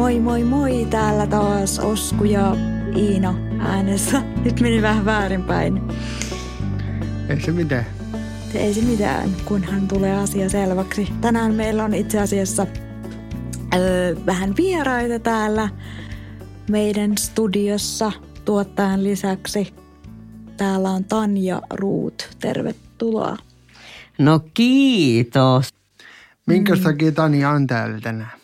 Moi moi moi, täällä taas Osku ja Iina äänessä. Nyt meni vähän väärinpäin. Ei se mitään. Ei se mitään, kunhan tulee asia selväksi. Tänään meillä on itse asiassa öö, vähän vieraita täällä meidän studiossa tuottajan lisäksi. Täällä on Tanja Ruut. Tervetuloa. No kiitos. Minkä mm. takia Tanja on täällä tänään?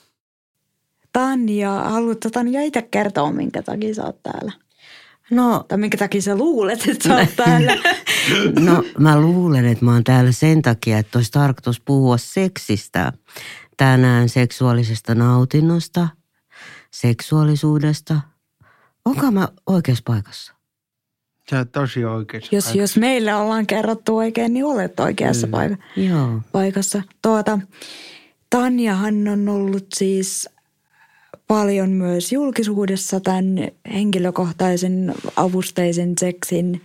Tanja, haluatko Tanja itse kertoa, minkä takia sä oot täällä? No, Tai minkä takia sä luulet, että sä oot täällä? no mä luulen, että mä oon täällä sen takia, että olisi tarkoitus puhua seksistä. Tänään seksuaalisesta nautinnosta, seksuaalisuudesta. Onko mä oikeassa paikassa? Sä oot tosi oikeassa jos, paikassa. jos meille ollaan kerrottu oikein, niin olet oikeassa Kyllä. paikassa. Joo. paikassa. Tuota, Tanjahan on ollut siis paljon myös julkisuudessa tämän henkilökohtaisen avusteisen seksin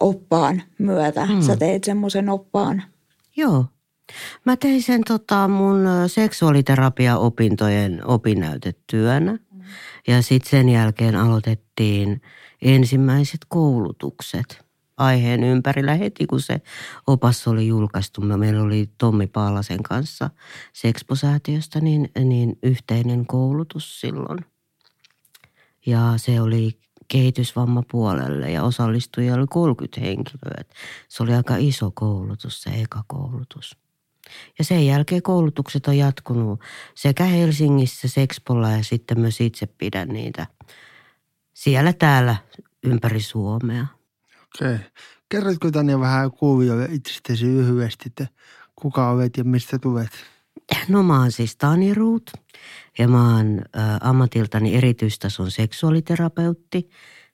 oppaan myötä. Mm. Sä teit semmoisen oppaan. Joo. Mä tein sen tota mun seksuaaliterapia-opintojen opinnäytetyönä. Ja sitten sen jälkeen aloitettiin ensimmäiset koulutukset aiheen ympärillä heti, kun se opas oli julkaistu. Meillä oli Tommi Paalasen kanssa Sexpo-säätiöstä niin, niin yhteinen koulutus silloin. Ja se oli kehitysvammapuolelle ja osallistujia oli 30 henkilöä. Se oli aika iso koulutus, se eka koulutus. Ja sen jälkeen koulutukset on jatkunut sekä Helsingissä, Sexpolla ja sitten myös itse pidän niitä siellä täällä ympäri Suomea. Okei. Kerrotko Tanja vähän kuvioja itsestäsi lyhyesti, että kuka olet ja mistä tulet? No mä oon siis Tani Ruut ja mä oon ä, ammatiltani erityistason seksuaaliterapeutti,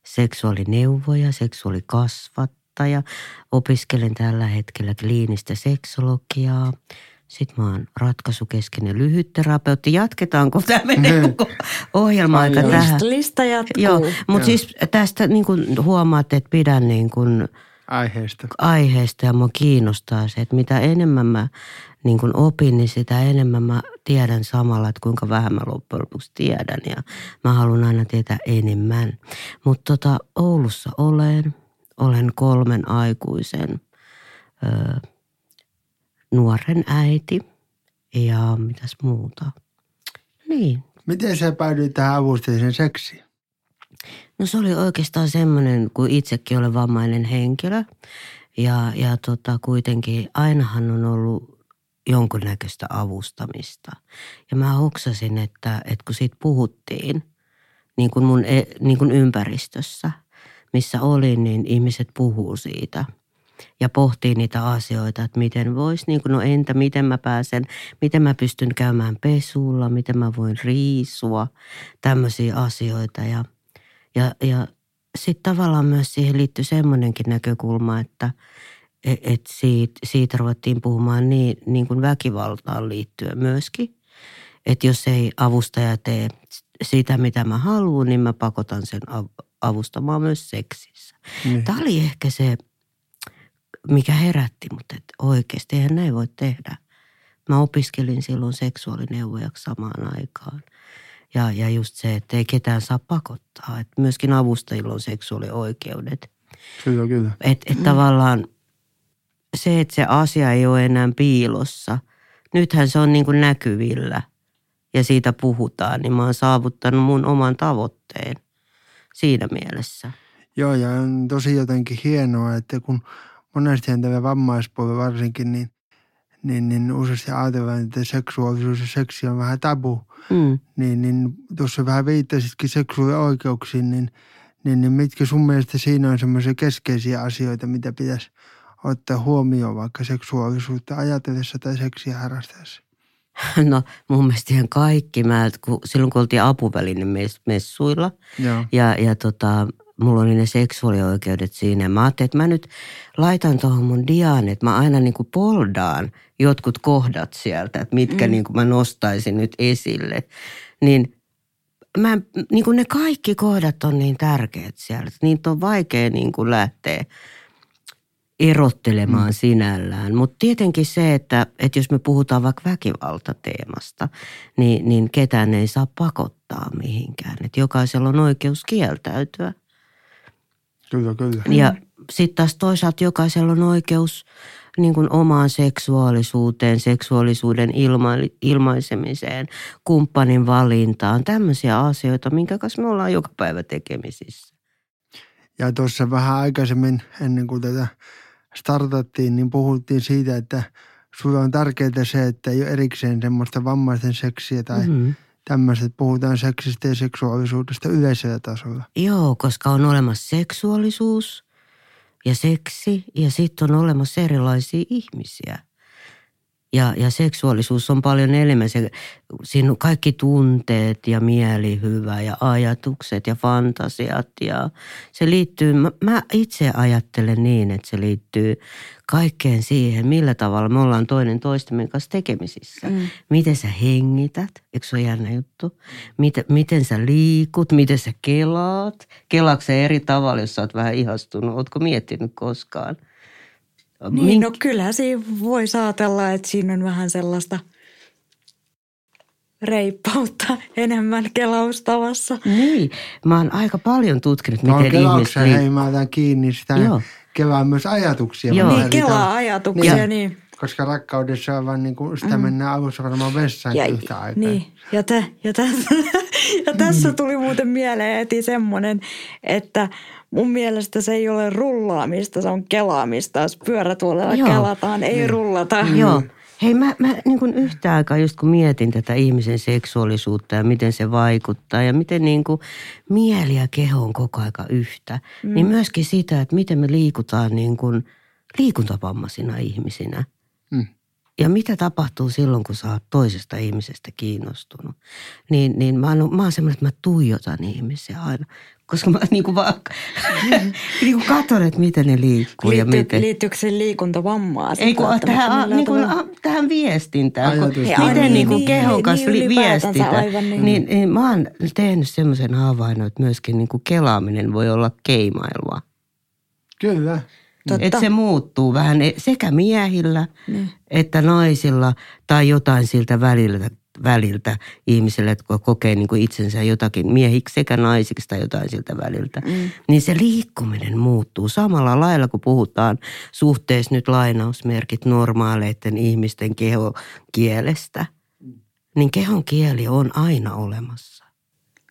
seksuaalineuvoja, seksuaalikasvattaja. Opiskelen tällä hetkellä kliinistä seksologiaa. Sitten mä oon ratkaisukeskeinen lyhytterapeutti. Jatketaanko tämä menee Hmm. koko ohjelma-aika Ai tähän? Lista, jatkuu. Joo, mutta siis tästä niin kuin huomaatte, että pidän niin kuin Aiheesta. aiheesta ja mua kiinnostaa se, että mitä enemmän mä niin kuin opin, niin sitä enemmän mä tiedän samalla, että kuinka vähän mä loppujen lopuksi tiedän ja mä haluan aina tietää enemmän. Mutta tota, Oulussa olen, olen kolmen aikuisen ö, nuoren äiti ja mitäs muuta. Niin, Miten sä päädyit tähän avusteiseen seksiin? No se oli oikeastaan semmoinen, kun itsekin olen vammainen henkilö. Ja, ja tota, kuitenkin ainahan on ollut jonkunnäköistä avustamista. Ja mä hoksasin, että, että kun siitä puhuttiin niin kuin mun e- niin kuin ympäristössä, missä olin, niin ihmiset puhuu siitä. Ja pohtii niitä asioita, että miten vois, niin kuin, no entä miten mä pääsen, miten mä pystyn käymään pesulla, miten mä voin riisua, tämmöisiä asioita. Ja, ja, ja sitten tavallaan myös siihen liittyy semmoinenkin näkökulma, että et, et siitä, siitä ruvettiin puhumaan niin, niin kuin väkivaltaan liittyen myöskin. Että jos ei avustaja tee sitä, mitä mä haluan, niin mä pakotan sen av- avustamaan myös seksissä. Niin. Tämä oli ehkä se, mikä herätti mut, että oikeasti eihän näin voi tehdä. Mä opiskelin silloin seksuaalineuvojaksi samaan aikaan. Ja, ja just se, että ei ketään saa pakottaa. Että myöskin avustajilla on seksuaalioikeudet. Kyllä, kyllä. Että et tavallaan se, että se asia ei ole enää piilossa. Nythän se on niin kuin näkyvillä ja siitä puhutaan, niin mä oon saavuttanut mun oman tavoitteen siinä mielessä. Joo, ja on tosi jotenkin hienoa, että kun monesti tällä vammaispuolella varsinkin, niin, niin, niin useasti ajatellaan, että seksuaalisuus ja seksi on vähän tabu. Mm. Niin, niin tuossa vähän viittasitkin seksuaalioikeuksiin, niin, niin, niin mitkä sun mielestä siinä on semmoisia keskeisiä asioita, mitä pitäisi ottaa huomioon vaikka seksuaalisuutta ajatellessa tai seksiä harrastaessa? No mun mielestä ihan kaikki. Mä, kun, silloin kun oltiin apuvälinen mes- messuilla Joo. ja, ja tota, mulla oli ne seksuaalioikeudet siinä. Mä ajattelin, että mä nyt laitan tuohon mun diaan, että mä aina niin kuin poldaan jotkut kohdat sieltä, että mitkä mm. niin kuin mä nostaisin nyt esille. Niin mä, niin kuin ne kaikki kohdat on niin tärkeät siellä, että niitä on vaikea niin kuin lähteä erottelemaan mm. sinällään. Mutta tietenkin se, että, että jos me puhutaan vaikka väkivaltateemasta, niin, niin ketään ei saa pakottaa mihinkään. Että jokaisella on oikeus kieltäytyä. Kyllä, kyllä. Ja sitten taas toisaalta jokaisella on oikeus niin kuin omaan seksuaalisuuteen, seksuaalisuuden ilma, ilmaisemiseen, kumppanin valintaan. Tämmöisiä asioita, minkä kanssa me ollaan joka päivä tekemisissä. Ja tuossa vähän aikaisemmin, ennen kuin tätä startattiin, niin puhuttiin siitä, että sulla on tärkeää se, että ei ole erikseen semmoista vammaisten seksiä tai mm-hmm. Tämmöistä, että puhutaan seksistä ja seksuaalisuudesta yleisellä tasolla. Joo, koska on olemassa seksuaalisuus ja seksi ja sitten on olemassa erilaisia ihmisiä – ja, ja seksuaalisuus on paljon enemmän. Se, siinä on kaikki tunteet ja mielihyvä ja ajatukset ja fantasiat. Ja se liittyy, mä, mä itse ajattelen niin, että se liittyy kaikkeen siihen, millä tavalla me ollaan toinen toistemme kanssa tekemisissä. Mm. Miten sä hengität, eikö se ole jännä juttu? Miten, miten sä liikut, miten sä kelaat? Kelaatko eri tavalla, jos sä oot vähän ihastunut? Ootko miettinyt koskaan? Niin, Mink... no kyllä siinä voi ajatella, että siinä on vähän sellaista reippautta enemmän kelaustavassa. Niin, mä oon aika paljon tutkinut, miten no, ihmiset... hei, mä otan kiinni sitä. Joo. Kelaa myös ajatuksia. Joo. Niin, kelaa ajatuksia, niin. niin. Koska rakkaudessa on vaan niin kuin sitä mm. mennään alussa varmaan vessaan ja, yhtä aikaa. Niin, ja, te, ja, tässä, ja tässä tuli muuten mieleen heti semmoinen, että mun mielestä se ei ole rullaamista, se on kelaamista. Jos pyörätuolella Joo. kelataan, ei mm. rullata. Mm. Joo. Hei, mä, mä niin kuin yhtä aikaa just kun mietin tätä ihmisen seksuaalisuutta ja miten se vaikuttaa ja miten niin kuin mieli ja keho on koko aika yhtä, mm. niin myöskin sitä, että miten me liikutaan niin kuin liikuntavammaisina ihmisinä. Mm. Ja mitä tapahtuu silloin, kun sä oot toisesta ihmisestä kiinnostunut? Niin, niin mä oon, mä oon semmoinen, että mä tuijotan ihmisiä aina koska mä niin kuin vaan niin kuin katson, että miten ne liikkuu. Liittyy, ja miten... Liittyykö se liikuntavammaa? Ei kun tähän, niin kuin, tähän viestintään. Kun, miten niin, niin, niin kuin kehon kanssa niin, viestitä. Aivan niin. Niin, niin, mä oon tehnyt semmoisen havainnon, että myöskin niin kuin kelaaminen voi olla keimailua. Kyllä. Että se muuttuu vähän e- sekä miehillä niin. että naisilla tai jotain siltä välillä väliltä ihmiselle, jotka kokee niin kuin itsensä jotakin miehiksi sekä naisiksi tai jotain siltä väliltä, mm. niin se liikkuminen muuttuu samalla lailla, kun puhutaan suhteessa nyt lainausmerkit normaaleiden ihmisten kehokielestä. Niin kehon kieli on aina olemassa.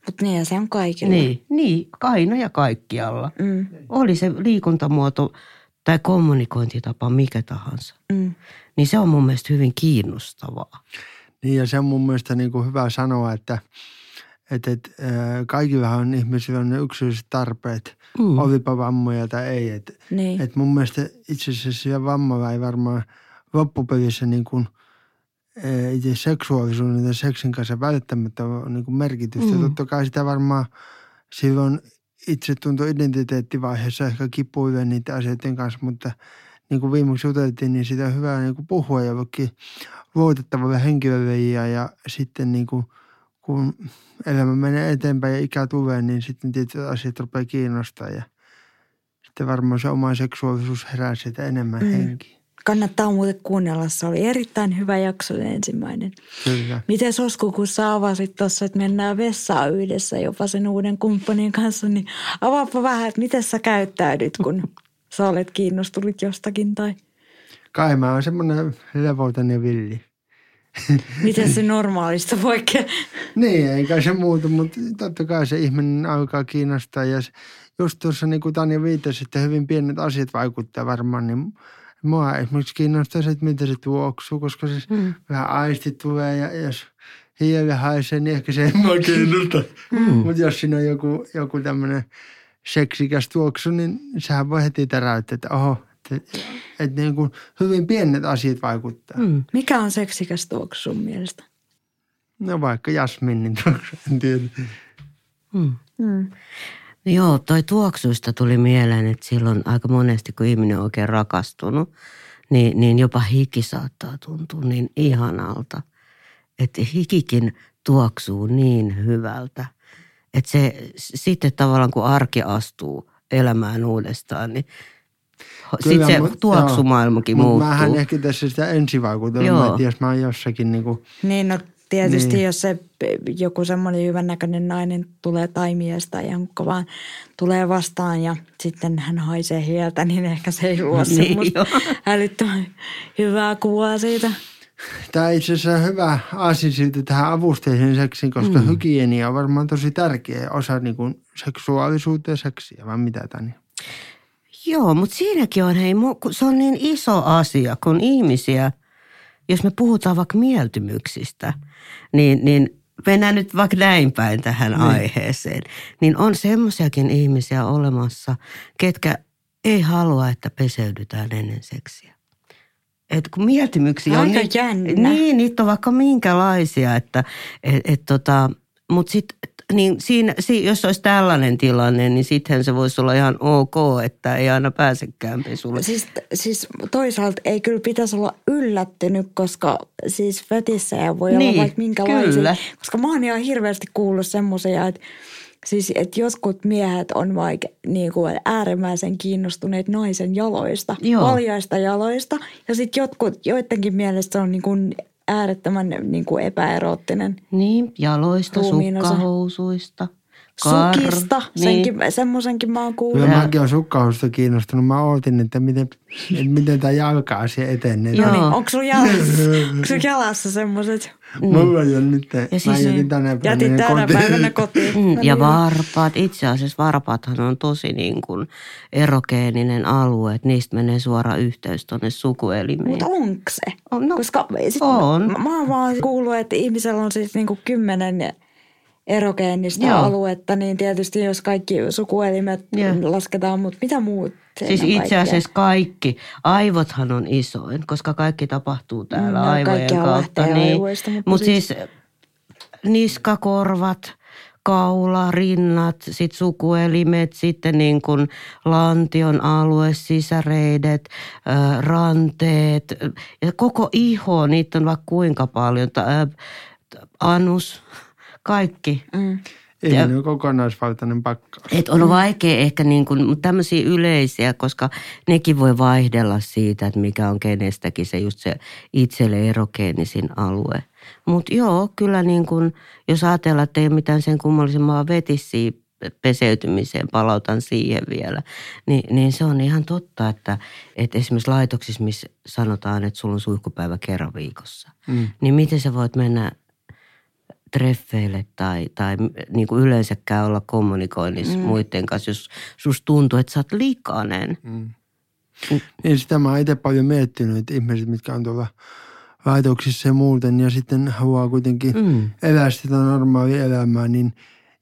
Mutta niin ja se on kaikilla. Niin, niin, aina ja kaikkialla. Mm. Oli se liikuntamuoto tai kommunikointitapa mikä tahansa. Mm. Niin se on mun mielestä hyvin kiinnostavaa. Niin ja se on mun mielestä niin kuin hyvä sanoa, että, että, että kaikillahan on ihmisillä on ne yksilölliset tarpeet, mm. olipa vammoja tai ei. Että, niin. että mun mielestä itse asiassa vammalla ei varmaan loppupelissä niin kuin itse seksuaalisuuden ja seksin kanssa välttämättä ole niin kuin merkitystä. Mm. Totta kai sitä varmaan silloin itse tuntuu identiteettivaiheessa ehkä kipuilee niitä asioiden kanssa, mutta niin kuin viimeksi juteltiin, niin sitä on hyvä niin kuin puhua jollekin luotettavalle henkilölle ja, ja sitten niin kuin, kun elämä menee eteenpäin ja ikä tulee, niin sitten tietyt asiat rupeaa kiinnostaa ja sitten varmaan se oma seksuaalisuus herää sitä enemmän mm. henkiin. Kannattaa muuten kuunnella. Se oli erittäin hyvä jakso ensimmäinen. Kyllä. Miten Osku, kun sä avasit tuossa, että mennään vessaan yhdessä jopa sen uuden kumppanin kanssa, niin avaapa vähän, että miten sä käyttäydyt, kun sä olet kiinnostunut jostakin tai – Kai mä oon semmoinen levoton ja villi. Miten se normaalista poikkeaa? niin, eikä se muutu, mutta totta kai se ihminen alkaa kiinnostaa. Ja just tuossa niin kuin Tanja viittasi, että hyvin pienet asiat vaikuttaa varmaan, niin mua esimerkiksi kiinnostaa se, että miten se tuoksuu, koska se mm. vähän aisti tulee ja jos hiili haisee, niin ehkä se ei mua kiinnosta. Mm. Mutta jos siinä on joku, joku tämmöinen seksikäs tuoksu, niin sehän voi heti täräyttää, että oho, että, että niin kuin hyvin pienet asiat vaikuttaa. Mm. Mikä on seksikäs tuoksu sun mielestä? No vaikka jasminin tuoksu, en tiedä. Mm. Mm. Joo, toi tuoksuista tuli mieleen, että silloin aika monesti, kun ihminen on oikein rakastunut, niin, niin jopa hiki saattaa tuntua niin ihanalta. Että hikikin tuoksuu niin hyvältä. Että se sitten tavallaan kun arki astuu elämään uudestaan, niin Sitten se tuoksumaailmakin Mutta muuttuu. mähän ehkä tässä sitä ensivaikutelmaa, Joo. että jos mä oon jossakin niin kuin, Niin, no tietysti Niin. jos se joku semmoinen hyvännäköinen nainen tulee tai mies tai jonkun vaan tulee vastaan ja sitten hän haisee hieltä, niin ehkä se ei luo Niin, semmoista joo. älyttömän hyvää kuvaa siitä. Tämä itse asiassa on hyvä aasinsilta tähän avusteiseen seksiin, koska mm. hygienia on varmaan tosi tärkeä osa niin kuin seksuaalisuutta ja seksiä, vai mitä Tani? Joo, mutta siinäkin on, hei, se on niin iso asia, kun ihmisiä, jos me puhutaan vaikka mieltymyksistä, niin, niin mennään nyt vaikka näin päin tähän niin. aiheeseen, niin on semmoisiakin ihmisiä olemassa, ketkä ei halua, että peseydytään ennen seksiä. Et kun mieltymyksiä on... Aika niin- jännä. Niin, niitä on vaikka minkälaisia, että et, et tota, mutta sitten niin siinä, si, jos olisi tällainen tilanne, niin sittenhän se voisi olla ihan ok, että ei aina pääsekään pesulle. Siis, siis toisaalta ei kyllä pitäisi olla yllättynyt, koska siis fetissä voi Niin, olla vaikka minkälaisia. kyllä. Koska mä oon ihan hirveästi kuullut semmoisia, että Siis, että jotkut miehet on vaikka niin kuin äärimmäisen kiinnostuneet naisen jaloista, Joo. valjaista jaloista. Ja sitten jotkut, joidenkin mielestä se on niin kuin äärettömän niin kuin epäeroottinen. Niin, jaloista, Ruumiinosa. sukkahousuista. Kar- Sukista, niin. senkin, semmoisenkin mä oon kuullut. Kyllä mäkin olen sukkahousta kiinnostunut. Mä ootin, että miten, että miten tämä jalka-asia etenee. Joo. No niin, onko sun jalassa, onko sun jalassa semmoiset? Mulla ei ole nyt. Ja siis- mä jätin tänä päivänä Jätit tänä kotiin. päivänä kotiin. Mm, No ja niin. varpaat, itse asiassa varpaathan on tosi niin kuin erogeeninen alue, että niistä menee suora yhteys tuonne sukuelimeen. Mutta onko se? On, no, Koska sit on. Mä, mä oon vaan kuullut, että ihmisellä on siis niinku kymmenen erogeenista Joo. aluetta, niin tietysti jos kaikki sukuelimet Joo. lasketaan, mutta mitä muut? Siis itse kaikkea? asiassa kaikki. Aivothan on isoin, koska kaikki tapahtuu täällä Mm, no, aivojen kautta. lähtee aivoista, mutta Mutta siis- siis niskakorvat, kaula, rinnat, sitten sukuelimet, sitten niin kuin lantion alue, sisäreidet, ranteet ja koko iho, niitä on vaikka kuinka paljon, anus, kaikki. Mm. Ihminen on kokonaisvaltainen pakkaus. Et on vaikea ehkä niin kuin, mutta tämmöisiä yleisiä, koska nekin voi vaihdella siitä, että mikä on kenestäkin se just se itselle erogeenisin alue. Mutta joo, kyllä niin kuin, jos ajatellaan, että ei ole mitään sen kummallisempaa vetissiä peseytymiseen, palautan siihen vielä, niin, niin se on ihan totta, että, että esimerkiksi laitoksissa, missä sanotaan, että sulla on suihkupäivä kerran viikossa, Mm. niin miten sä voit mennä treffeille tai, tai niin kuin yleensäkään olla kommunikoinnissa mm. muiden kanssa, jos susta tuntuu, että sä oot likainen. Mm. Niin sitä mä oon itse paljon miettinyt, että ihmiset, mitkä on tuolla laitoksissa ja muuten, ja sitten haluaa kuitenkin Mm. elää sitä normaalia elämää, niin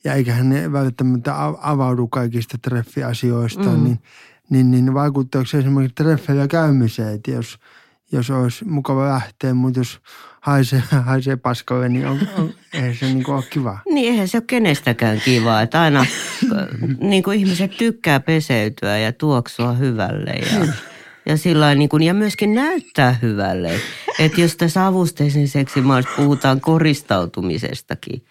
ja eiköhän ne välttämättä av- avaudu kaikista treffiasioista, Mm. niin, niin, niin vaikuttaako se esimerkiksi treffeillä käymiseen, että jos, jos olisi mukava lähteä, mutta jos haisee, haisee paskalle, niin on, on, eihän se niin ole kiva. Niin eihän se ole kenestäkään kivaa, että aina niin kuin ihmiset tykkää peseytyä ja tuoksua hyvälle ja, ja, sillä niin kuin, ja myöskin näyttää hyvälle. Että jos tässä avusteisen seksimaalissa puhutaan koristautumisestakin,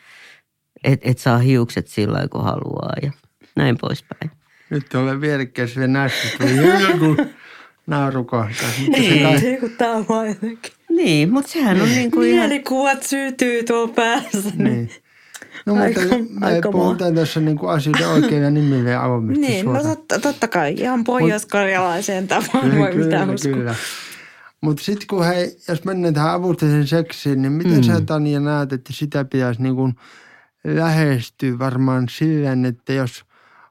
että et saa hiukset sillä lailla, kun haluaa ja näin poispäin. Nyt olen vierekkäis vielä näistä, tuli se Niin. kai, on vaan jotenkin. Niin, mutta sehän on niin kuin ihan... Mielikuvat syytyy tuolla päässä. niin. No mutta Aika- me aika puhutaan tässä niin kuin asioiden oikein ja nimille ja avoimesti Niin, no suoraan. totta, totta kai. Ihan pohjois-karjalaiseen tapaan voi mitään uskoa. kyllä. Mutta sitten kun hei, jos mennään tähän avusteisen seksiin, niin miten mm. sä Tania näet, että sitä pitäisi niin kuin lähestyä varmaan silleen, että jos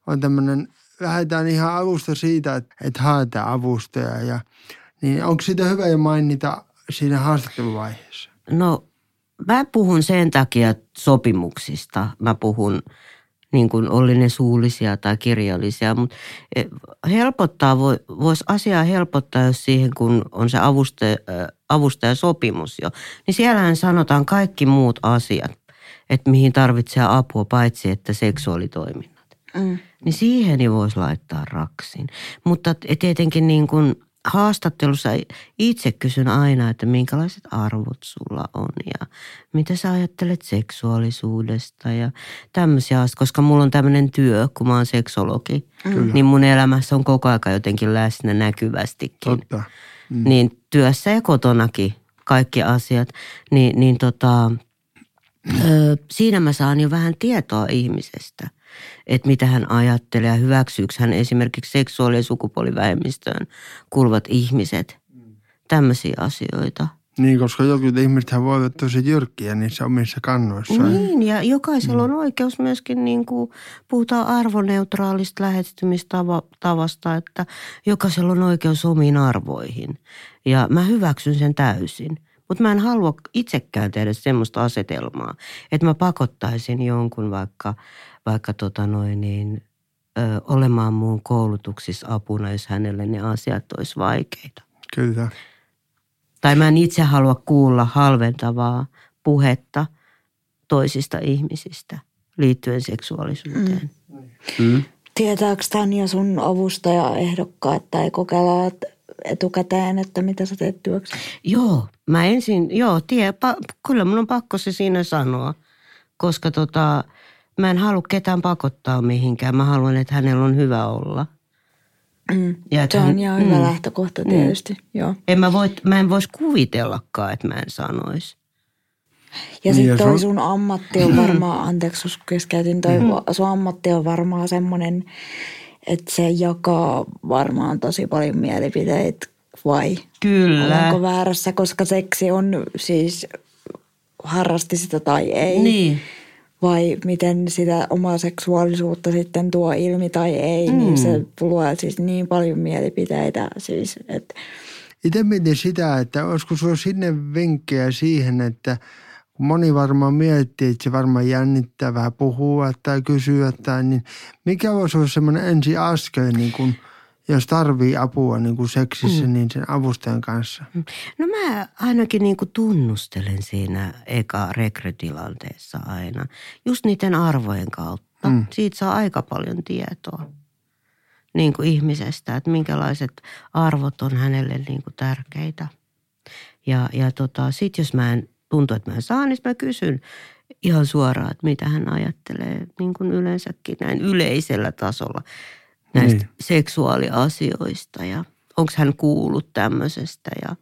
on tämmöinen, lähdetään ihan alusta siitä, että, että haetaan avustajaa ja niin onko siitä hyvä jo mainita siinä haastatteluvaiheessa? No mä puhun sen takia sopimuksista. Mä puhun niin kuin oli ne suullisia tai kirjallisia, mutta eh, helpottaa, voisi asiaa helpottaa, jos siihen kun on se avustaja, avustajasopimus jo, niin siellähän sanotaan kaikki muut asiat, että mihin tarvitsee apua paitsi että seksuaalitoiminnat. Mm. Niin siihen niin voisi laittaa raksin. Mutta tietenkin niin kuin haastattelussa itse kysyn aina, että minkälaiset arvot sulla on ja mitä sä ajattelet seksuaalisuudesta ja tämmöisiä asioita, koska mulla on tämmöinen työ, kun mä oon seksologi, Kyllä. niin mun elämässä on koko aika jotenkin läsnä näkyvästikin. Totta. Mm. Niin työssä ja kotonakin kaikki asiat, niin, niin tota, ö, siinä mä saan jo vähän tietoa ihmisestä – että mitä hän ajattelee ja hyväksyykö hän esimerkiksi seksuaali- ja sukupuolivähemmistöön kuuluvat ihmiset. Tämmöisiä asioita. Niin, koska jotkut ihmiset voivat tosi jyrkkiä niissä omissa kannoissaan. Niin, ja jokaisella on oikeus myöskin, niin kuin puhutaan arvoneutraalista lähestymistavasta, että jokaisella on oikeus omiin arvoihin. Ja mä hyväksyn sen täysin. Mutta mä en halua itsekään tehdä semmoista asetelmaa, että mä pakottaisin jonkun vaikka – vaikka tota noin niin, ö, olemaan muun koulutuksissa apuna, jos hänelle ne asiat olisi vaikeita. Kyllä. Tai mä en itse halua kuulla halventavaa puhetta toisista ihmisistä liittyen seksuaalisuuteen. Mm. Mm. Tietääkö Tanja sun avustaja ehdokkaat tai kokeilla etukäteen, että mitä sä teet työksi? Joo, mä ensin, joo, tie, pa, kyllä mun on pakko se siinä sanoa, koska tota, mä en halua ketään pakottaa mihinkään. Mä haluan, että hänellä on hyvä olla. Mm. Ja se on hän, ihan hyvä mm, lähtökohta mm. tietysti, mm. joo. En mä, voi, mä en voisi kuvitellakaan, että mä en sanoisi. Ja sitten niin, toi sun ammatti on varmaan, anteeksi jos keskeytin, toi mm. sun ammatti on varmaan semmoinen, että se jakaa varmaan tosi paljon mielipiteitä vai? Kyllä. Onko väärässä, koska seksi on siis harrasti sitä tai ei. Niin vai miten sitä omaa seksuaalisuutta sitten tuo ilmi tai ei, mm. niin se luo siis niin paljon mielipiteitä. Siis, että Itse mietin sitä, että olisiko sulla sinne vinkkejä siihen, että moni varmaan miettii, että se varmaan jännittää vähän puhua tai kysyä tai niin mikä voisi olla semmoinen ensi askel niin kuin – jos tarvii apua niin kuin seksissä, mm. niin sen avustajan kanssa? Mm. No mä ainakin niin kuin tunnustelen siinä eka rekrytilanteessa aina. Just niiden arvojen kautta. Mm. Siitä saa aika paljon tietoa niin kuin ihmisestä, että minkälaiset arvot on hänelle niin kuin tärkeitä. Ja, ja tota, sit jos mä en tuntu, että mä en saa, niin mä kysyn ihan suoraan, että mitä hän ajattelee niin kuin yleensäkin näin yleisellä tasolla näistä niin. seksuaaliasioista ja onko hän kuullut tämmöisestä. Ja,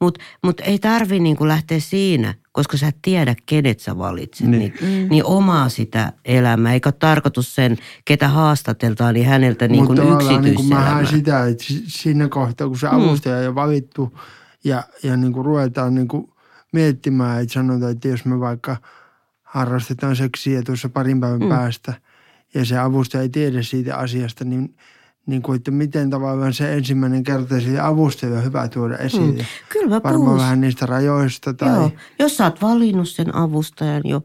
mutta mut ei tarvi niinku lähteä siinä, koska sä et tiedä, kenet sä valitset, niin, niin, niin omaa sitä elämää. Eikä ole tarkoitus sen, ketä haastateltaan, niin häneltä niin kuin yksityiselämää. Niin sitä, että siinä kohtaa, kun se mm. avustaja on jo valittu ja, ja niin kuin ruvetaan niin kuin miettimään, että sanotaan, että jos me vaikka harrastetaan seksiä tuossa parin päivän mm. päästä – ja se avustaja ei tiedä siitä asiasta, niin, niin kuin, että miten tavallaan se ensimmäinen kerta siitä avustaja on hyvä tuoda esiin. Mm. Kyllä mä Varmaan puhus. vähän niistä rajoista. Tai... Joo. Jos sä oot valinnut sen avustajan jo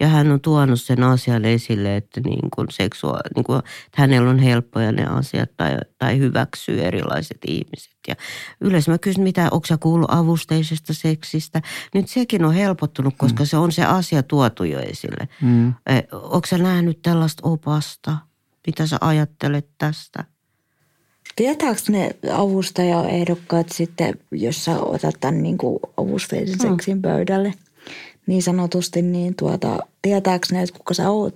ja hän on tuonut sen asian esille, että, niin kuin seksua, niin kuin, että hänellä on helppoja ne asiat tai, tai hyväksyy erilaiset ihmiset. Ja yleensä mä kysyn, mitä, onko sä kuullut avusteisesta seksistä? Nyt sekin on helpottunut, koska mm. se on se asia tuotu jo esille. Mm. Eh, onko sä nähnyt tällaista opasta? Mitä sä ajattelet tästä? Tietääkö ne avustajaehdokkaat sitten, jos sä otat tämän niin kuin avusteisen mm. seksin pöydälle – niin sanotusti, niin tuota, tietääkö ne, että kuka sä oot?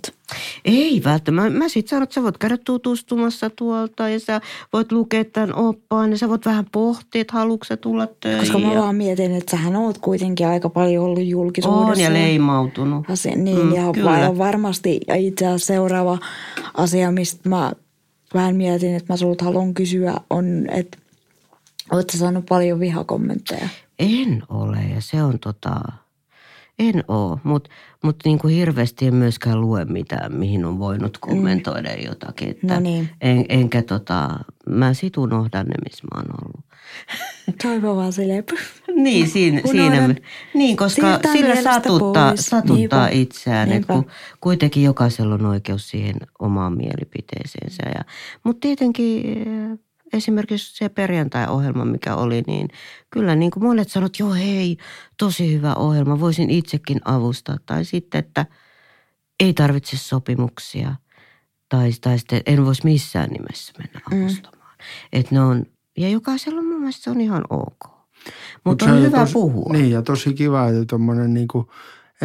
Ei välttämättä. Mä, mä sitten sanon, että sä voit käydä tutustumassa tuolta ja sä voit lukea tämän oppaan ja sä voit vähän pohtia, että haluatko sä tulla töihin. Koska mä vaan mietin, että sähän oot kuitenkin aika paljon ollut julkisuudessa. On ja leimautunut. Asia, niin, mm, ja kyllä. varmasti ja itse asiassa seuraava asia, mistä mä vähän mietin, että mä sulta haluan kysyä, on, että oot sä saanut paljon vihakommentteja? En ole ja se on tota en oo, mutta mut niinku hirveästi en myöskään lue mitään, mihin on voinut kommentoida mm. jotakin. Että no niin. en, enkä tota, mä sit unohdan ne, missä mä oon ollut. Toivo vaan silleen. niin, siinä, siinä, niin, koska sillä satuttaa, satuttaa Niinpä. itseään. Niinpä. Kun kuitenkin jokaisella on oikeus siihen omaan mielipiteeseensä. Ja, mutta tietenkin esimerkiksi se perjantai-ohjelma, mikä oli, niin kyllä niin kuin monet sanot, joo hei, tosi hyvä ohjelma, voisin itsekin avustaa. Tai sitten, että ei tarvitse sopimuksia tai, tai sitten en voisi missään nimessä mennä mm. avustamaan. Mm. Että ne on ja jokaisella mun mielestä se on ihan ok. Mut Mutta se on hyvä tos- puhua. Niin ja tosi kiva, että tuommoinen niin kuin,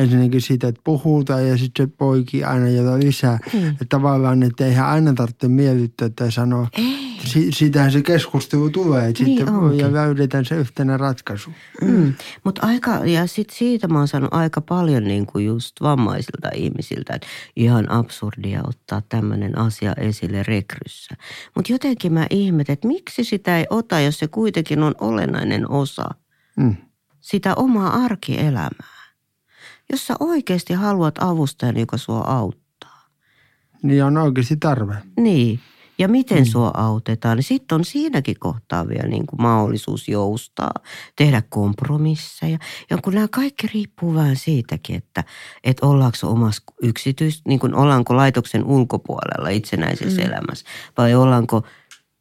ensinnäkin siitä, että puhutaan ja sitten se poikii aina jotain lisää. Mm. Että tavallaan, että eihän aina tarvitse miellyttää tai sanoa. Ei. Si- siitähän se keskustelu tulee, että Niin sitten onkin. ja löydetään se yhtenä ratkaisu. Mm. Mutta aika, ja sit siitä mä oon saanut aika paljon niin kuin just vammaisilta ihmisiltä, että ihan absurdia ottaa tämmöinen asia esille rekryssä. Mutta jotenkin mä ihmetän, että miksi sitä ei ota, jos se kuitenkin on olennainen osa Mm. sitä omaa arkielämää. Jos sä oikeasti haluat avustajan, joka sua auttaa. Niin on oikeasti tarve. Niin. Ja miten sua autetaan, niin sitten on siinäkin kohtaa vielä niin kuin mahdollisuus joustaa, tehdä kompromisseja. Ja kun nämä kaikki riippuu vähän siitäkin, että, että ollaanko omassa yksityis, niin kuin ollaanko laitoksen ulkopuolella itsenäisessä mm. elämässä vai ollaanko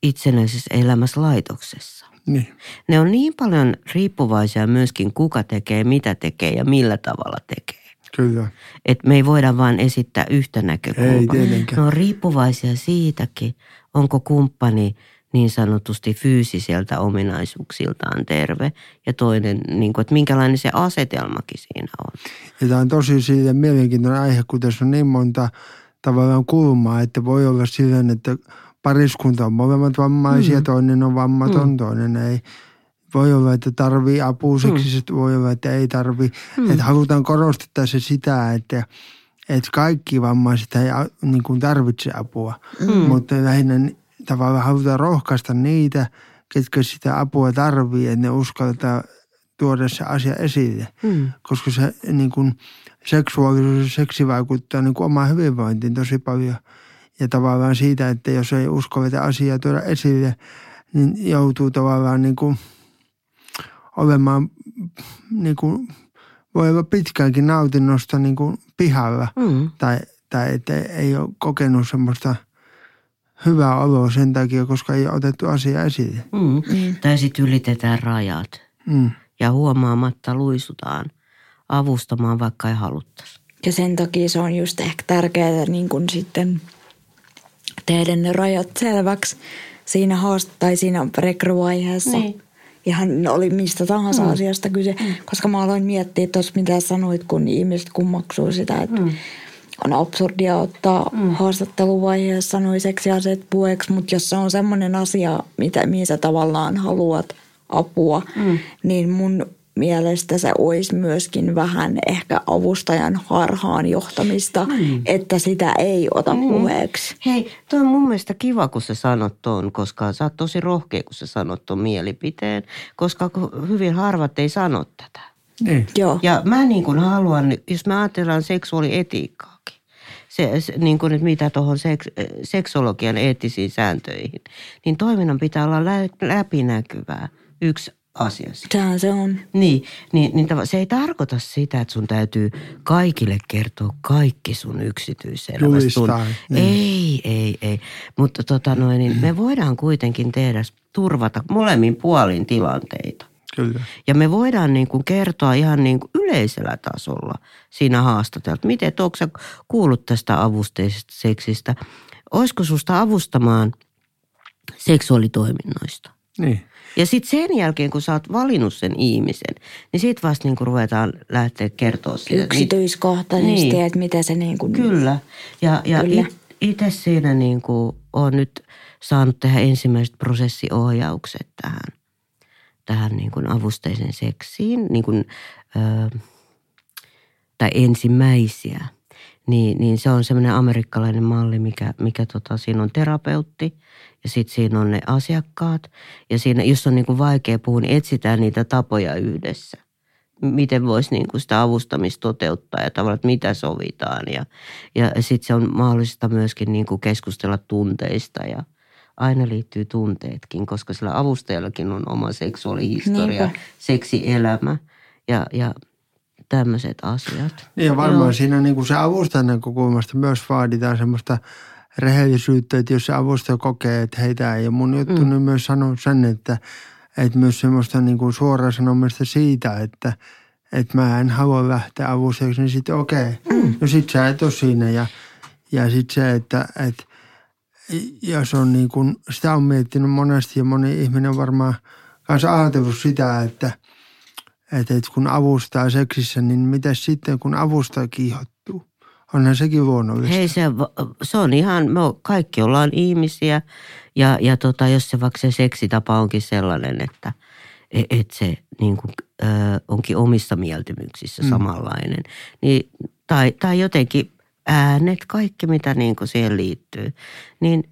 itsenäisessä elämässä laitoksessa. Niin. Ne on niin paljon riippuvaisia myöskin kuka tekee, mitä tekee ja millä tavalla tekee. Kyllä. Että me ei voida vain esittää yhtä näkökulmaa. Ei tietenkään. Ne on riippuvaisia siitäkin, onko kumppani niin sanotusti fyysiseltä ominaisuuksiltaan terve ja toinen, niin kuin, että minkälainen se asetelmakin siinä on. Ja tämä on tosi siitä mielenkiintoinen aihe, kun tässä on niin monta tavallaan kulmaa, että voi olla silleen, että pariskunta on molemmat vammaisia, mm. toinen on vammaton, mm. toinen ei. Voi olla, että tarvii apua seksisestä, voi olla, että ei tarvii. Mm. Että halutaan korostaa tässä sitä, että, että kaikki vammaiset ei niin kuin tarvitse apua, mm. mutta lähinnä tavallaan halutaan rohkaista niitä, ketkä sitä apua tarvii, että ne uskaltaa tuoda se asia esille Mm. koska se niin kuin, seksuaalisuus ja seksi vaikuttaa niin kuin omaan hyvinvointiin tosi paljon. Ja tavallaan siitä, että jos ei uskalleta asiaa tuoda esille, niin joutuu tavallaan niin kuin olemaan, niin kuin, voi olla pitkäänkin nautinnosta niin kuin pihalla. Mm. Tai, tai että ei ole kokenut semmoista hyvää oloa sen takia, koska ei ole otettu asia esille. Mm. Mm. Tai sitten ylitetään rajat Mm. ja huomaamatta luisutaan avustamaan, vaikka ei haluttaisi. Ja sen takia se on just ehkä tärkeää niin kuin sitten tehdä ne rajat selväksi siinä haast- tai siinä rekryvaiheessa. Niin. Ihan oli mistä tahansa mm. asiasta kyse, mm. koska mä aloin miettiä tuossa, mitä sanoit, kun ihmiset kummaksuu sitä, että mm. on absurdia ottaa mm. haastatteluvaiheessa noi seksiaseet puheeksi, mutta jos se on semmoinen asia, mitä, mihin sä tavallaan haluat apua, mm. niin mun mielestä se olisi myöskin vähän ehkä avustajan harhaan johtamista, mm. että sitä ei ota mm. puheeksi. Hei, toi on mun mielestä kiva, kun sä sanot ton, koska sä oot tosi rohkea, kun sä sanot ton mielipiteen, koska hyvin harvat ei sano tätä. Niin. Joo. Ja mä niin kuin haluan, jos me ajatellaan seksuaalietiikkaakin, se, se niin kuin, että mitä tuohon seks, seksologian eettisiin sääntöihin, niin toiminnan pitää olla lä, läpinäkyvää. Yksi asia. siinä. Sehän se on. Niin, niin, niin tava- se ei tarkoita sitä, että sun täytyy kaikille kertoa kaikki sun yksityiselämästä. Sun- niin. Ei, ei, ei. Mutta tota noin, niin me voidaan kuitenkin tehdä, turvata molemmin puolin tilanteita. Kyllä. Ja me voidaan niin kuin kertoa ihan niin kuin yleisellä tasolla siinä haastatelta. Miten, että onko sä kuullut tästä avusteisesta seksistä? Olisiko susta avustamaan seksuaalitoiminnoista? Niin. Ja sitten sen jälkeen, kun sä oot valinnut sen ihmisen, niin sitten vasta niin kuin ruvetaan lähteä kertoa siitä. Yksityiskohtaisesti, Niin. niin. että mitä se niin kuin... Kyllä. Ja, ja Kyllä. itse siinä niin kuin olen nyt saanut tehdä ensimmäiset prosessiohjaukset tähän, tähän niin kuin avusteisen seksiin, niin kuin, ö, tai ensimmäisiä. Niin, niin se on semmoinen amerikkalainen malli, mikä, mikä tota, siinä on terapeutti ja sitten siinä on ne asiakkaat. Ja siinä, jos on niin kuin vaikea puhua, niin etsitään niitä tapoja yhdessä miten voisi niin kuin sitä avustamista toteuttaa ja tavallaan, että mitä sovitaan. Ja, ja sitten se on mahdollista myöskin niin kuin keskustella tunteista ja aina liittyy tunteetkin, koska sillä avustajallakin on oma seksuaalihistoria, Niinpä. seksielämä ja, ja tämmöiset asiat. Niin ja varmaan Joo. siinä niin kuin se avustajan näkökulmasta myös vaaditaan semmoista rehellisyyttä, että jos se avustaja kokee, että hei tämä ei ole mun juttu, mm. niin myös sanoo sen, että, että myös semmoista niin kuin suoraa sanomista siitä, että, että mä en halua lähteä avustajaksi, niin sitten okei, okay. mm. no sit sä et ole siinä ja, ja sitten se, että, että, ja se on niin kuin, sitä on miettinyt monesti ja moni ihminen on varmaan kanssa ajatellut sitä, että, että, että kun avustaa seksissä, niin mitä sitten kun avustaa kiihottuu? Onhan sekin luonnollista. Hei, se, se on ihan, me kaikki ollaan ihmisiä ja, ja tota, jos se vaikka se seksitapa onkin sellainen, että et, et se niin kuin, ö, onkin omissa mieltymyksissä mm. samanlainen, niin, tai, tai jotenkin äänet, kaikki mitä niin kuin siihen liittyy, niin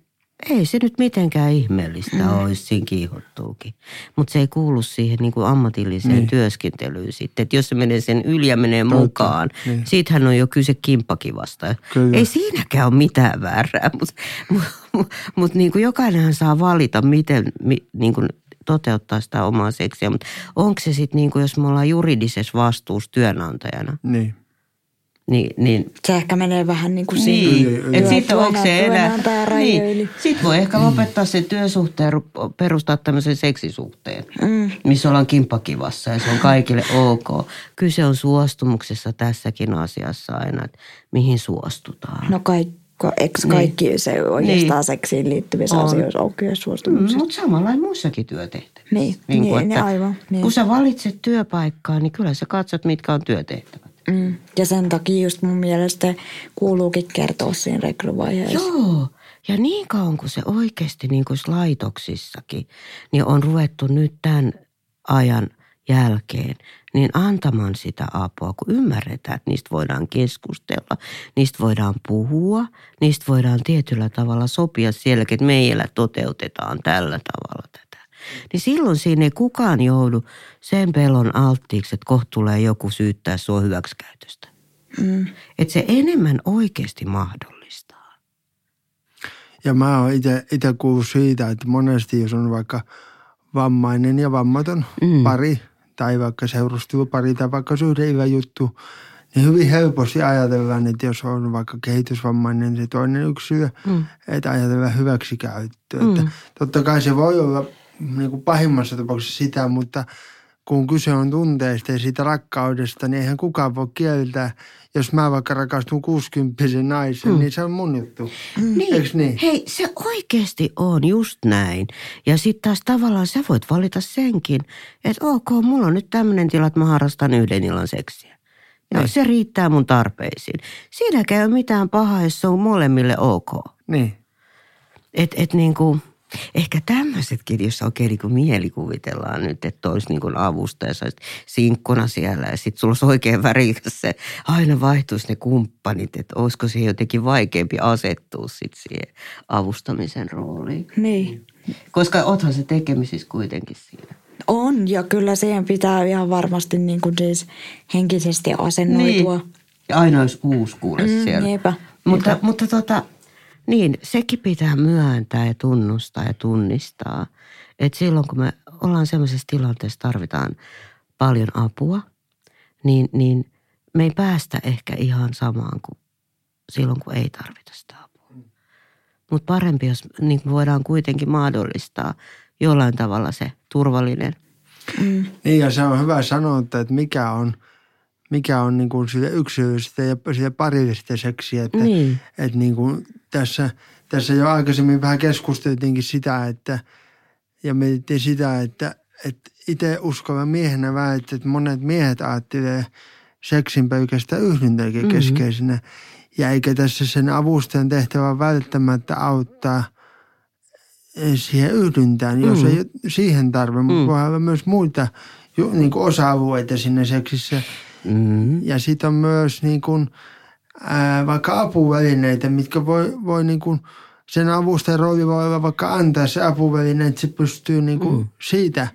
ei se nyt mitenkään ihmeellistä mm. olisi, siinä kiihottuukin. Mutta se ei kuulu siihen niin kuin ammatilliseen niin. työskentelyyn sitten. Että jos se menee sen yli ja menee Totta, mukaan, niin. siitähän on jo kyse kimppakivasta. Kyllä. Ei siinäkään ole mitään väärää, mutta mut, mut, mut niin kuin jokainenhan saa valita, miten niin kuin toteuttaa sitä omaa seksiä. Mutta onko se sitten, niin kuin, jos me ollaan juridisessa vastuussa työnantajana? Niin niin, niin. Se ehkä menee vähän niin kuin niin. Niin, että sitten onko se enää, niin. Sitten voi ehkä lopettaa sen työsuhteen perustaa tämmöisen seksisuhteen, mm. missä ollaan kimppakivassa ja se on kaikille ok. Kyse on suostumuksessa tässäkin asiassa aina, että mihin suostutaan. No kai, eikö niin. kaikki niin. se oikeastaan niin. seksiin liittyvissä on. asioissa on kyllä suostumuksessa? Mm, mutta samalla muissakin työtehtävissä. Niin, niin, niin, niin aivan. Niin. Kun sä valitset työpaikkaa, niin kyllä sä katsot, mitkä on työtehtävät. Mm. Ja sen takia just mun mielestä kuuluukin kertoa siinä rekryvaiheessa. Joo. Ja niin kauan kuin se oikeasti niin kuin laitoksissakin, niin on ruvettu nyt tämän ajan jälkeen, niin antamaan sitä apua, kun ymmärretään, että niistä voidaan keskustella, niistä voidaan puhua, niistä voidaan tietyllä tavalla sopia sielläkin, että meillä toteutetaan tällä tavalla niin silloin siinä ei kukaan joudu sen pelon alttiiksi, että kohta tulee joku syyttää sua hyväksikäytöstä. Mm. Että se enemmän oikeasti mahdollistaa. Ja mä oon itse kuullut siitä, että monesti jos on vaikka vammainen ja vammaton mm. pari tai vaikka seurustelupari tai vaikka suhdeivä juttu, niin hyvin helposti ajatellaan, että jos on vaikka kehitysvammainen se toinen yksilö, mm. että ajatellaan hyväksikäyttöä. Mm. Että totta kai se voi olla niin kuin pahimmassa tapauksessa sitä, mutta kun kyse on tunteista ja siitä rakkaudesta, niin eihän kukaan voi kieltää. Jos mä vaikka rakastun 60 naisen, mm. niin se on mun juttu. Mm. Niin. Eiks niin? Hei, se oikeasti on just näin. Ja sitten taas tavallaan sä voit valita senkin, että ok, mulla on nyt tämmöinen tila, että mä harrastan yhden illan seksiä. Ja niin. se riittää mun tarpeisiin. Siinä käy mitään pahaa, jos se on molemmille ok. Niin. Et, et niin kuin – Ehkä tämmöisetkin, jos oikein niin kuin mielikuvitellaan nyt, että olisi niin kuin avusta ja sä sinkkona siellä ja sitten sulla olisi oikein värikäs se, aina vaihtuisi ne kumppanit, että olisiko siihen jotenkin vaikeampi asettua sitten siihen avustamisen rooliin. Niin. Koska oothan se tekemisissä kuitenkin siinä. On ja kyllä siihen pitää ihan varmasti niin kuin siis henkisesti asennoitua. Niin. Ja aina olisi uusi kuule mm, siellä. Niinpä. Mutta, niinpä. mutta tota, niin, sekin pitää myöntää ja tunnustaa ja tunnistaa. Että silloin kun me ollaan sellaisessa tilanteessa, tarvitaan paljon apua, niin, niin me ei päästä ehkä ihan samaan kuin silloin, kun ei tarvita sitä apua. Mutta parempi, jos niin voidaan kuitenkin mahdollistaa jollain tavalla se turvallinen. Mm. Niin ja se on hyvä sanoa, että mikä on – mikä on niin kuin sitä yksilöllistä ja sitä parillista seksiä. Että, niin. että niin kuin tässä, tässä jo aikaisemmin vähän keskusteltiinkin sitä, että ja mietittiin sitä, että, että itse uskova miehenä väittää, että monet miehet ajattelee seksin pelkästään yhdyntäkin mm-hmm. keskeisenä. Ja eikä tässä sen avustajan tehtävä välttämättä auttaa siihen yhdyntään, jos mm. ei siihen tarve, mutta mm. voi olla myös muita niin osa-alueita sinne seksissä – Mm. Ja sitten on myös niin kuin, ää, vaikka apuvälineitä, mitkä voi, voi niin kuin, sen avustajan rooli voi olla vaikka antaa se apuväline, että se pystyy niin kuin mm. siitä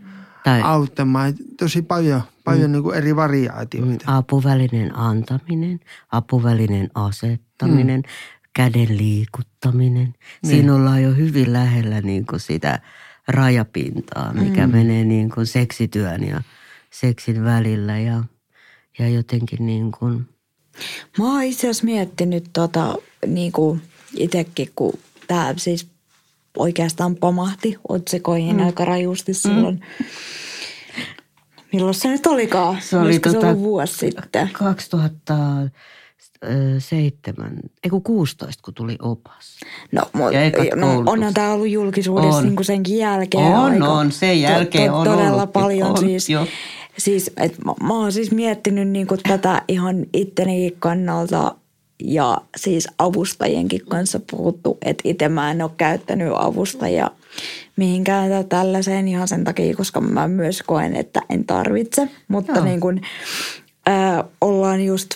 tai, auttamaan. Tosi paljon, paljon mm. niin kuin eri variaatioita. Mm, apuvälinen antaminen, apuvälinen asettaminen, mm. käden liikuttaminen. Niin. Siinä ollaan jo hyvin lähellä niin kuin sitä rajapintaa, mikä mm. menee niin kuin seksityön ja seksin välillä. Ja ja jotenkin niin kuin... Mä oon itse asiassa miettinyt tota, niin kuin itsekin, kun tämä siis oikeastaan pamahti otsikoihin mm. aika rajusti silloin. Mm. Milloin se nyt olikaan? Se oli tota, se ollut vuosi sitten? 2000 seitsemän, ei kun 16, kun tuli opas. No, mu- Ja ekat no onhan tämä ollut julkisuudessa On. niin kuin senkin jälkeen On, aika, on. Sen jälkeen on Todella ollutkin. paljon On, siis. joo. Siis, et mä, mä oon siis miettinyt niin kuin tätä ihan itteni kannalta ja siis avustajienkin kanssa puhuttu, että itse mä en ole käyttänyt avustajia mihinkään tä- tällaiseen ihan sen takia, koska mä myös koen, että en tarvitse. Mutta Joo. niin kuin, ää, ollaan just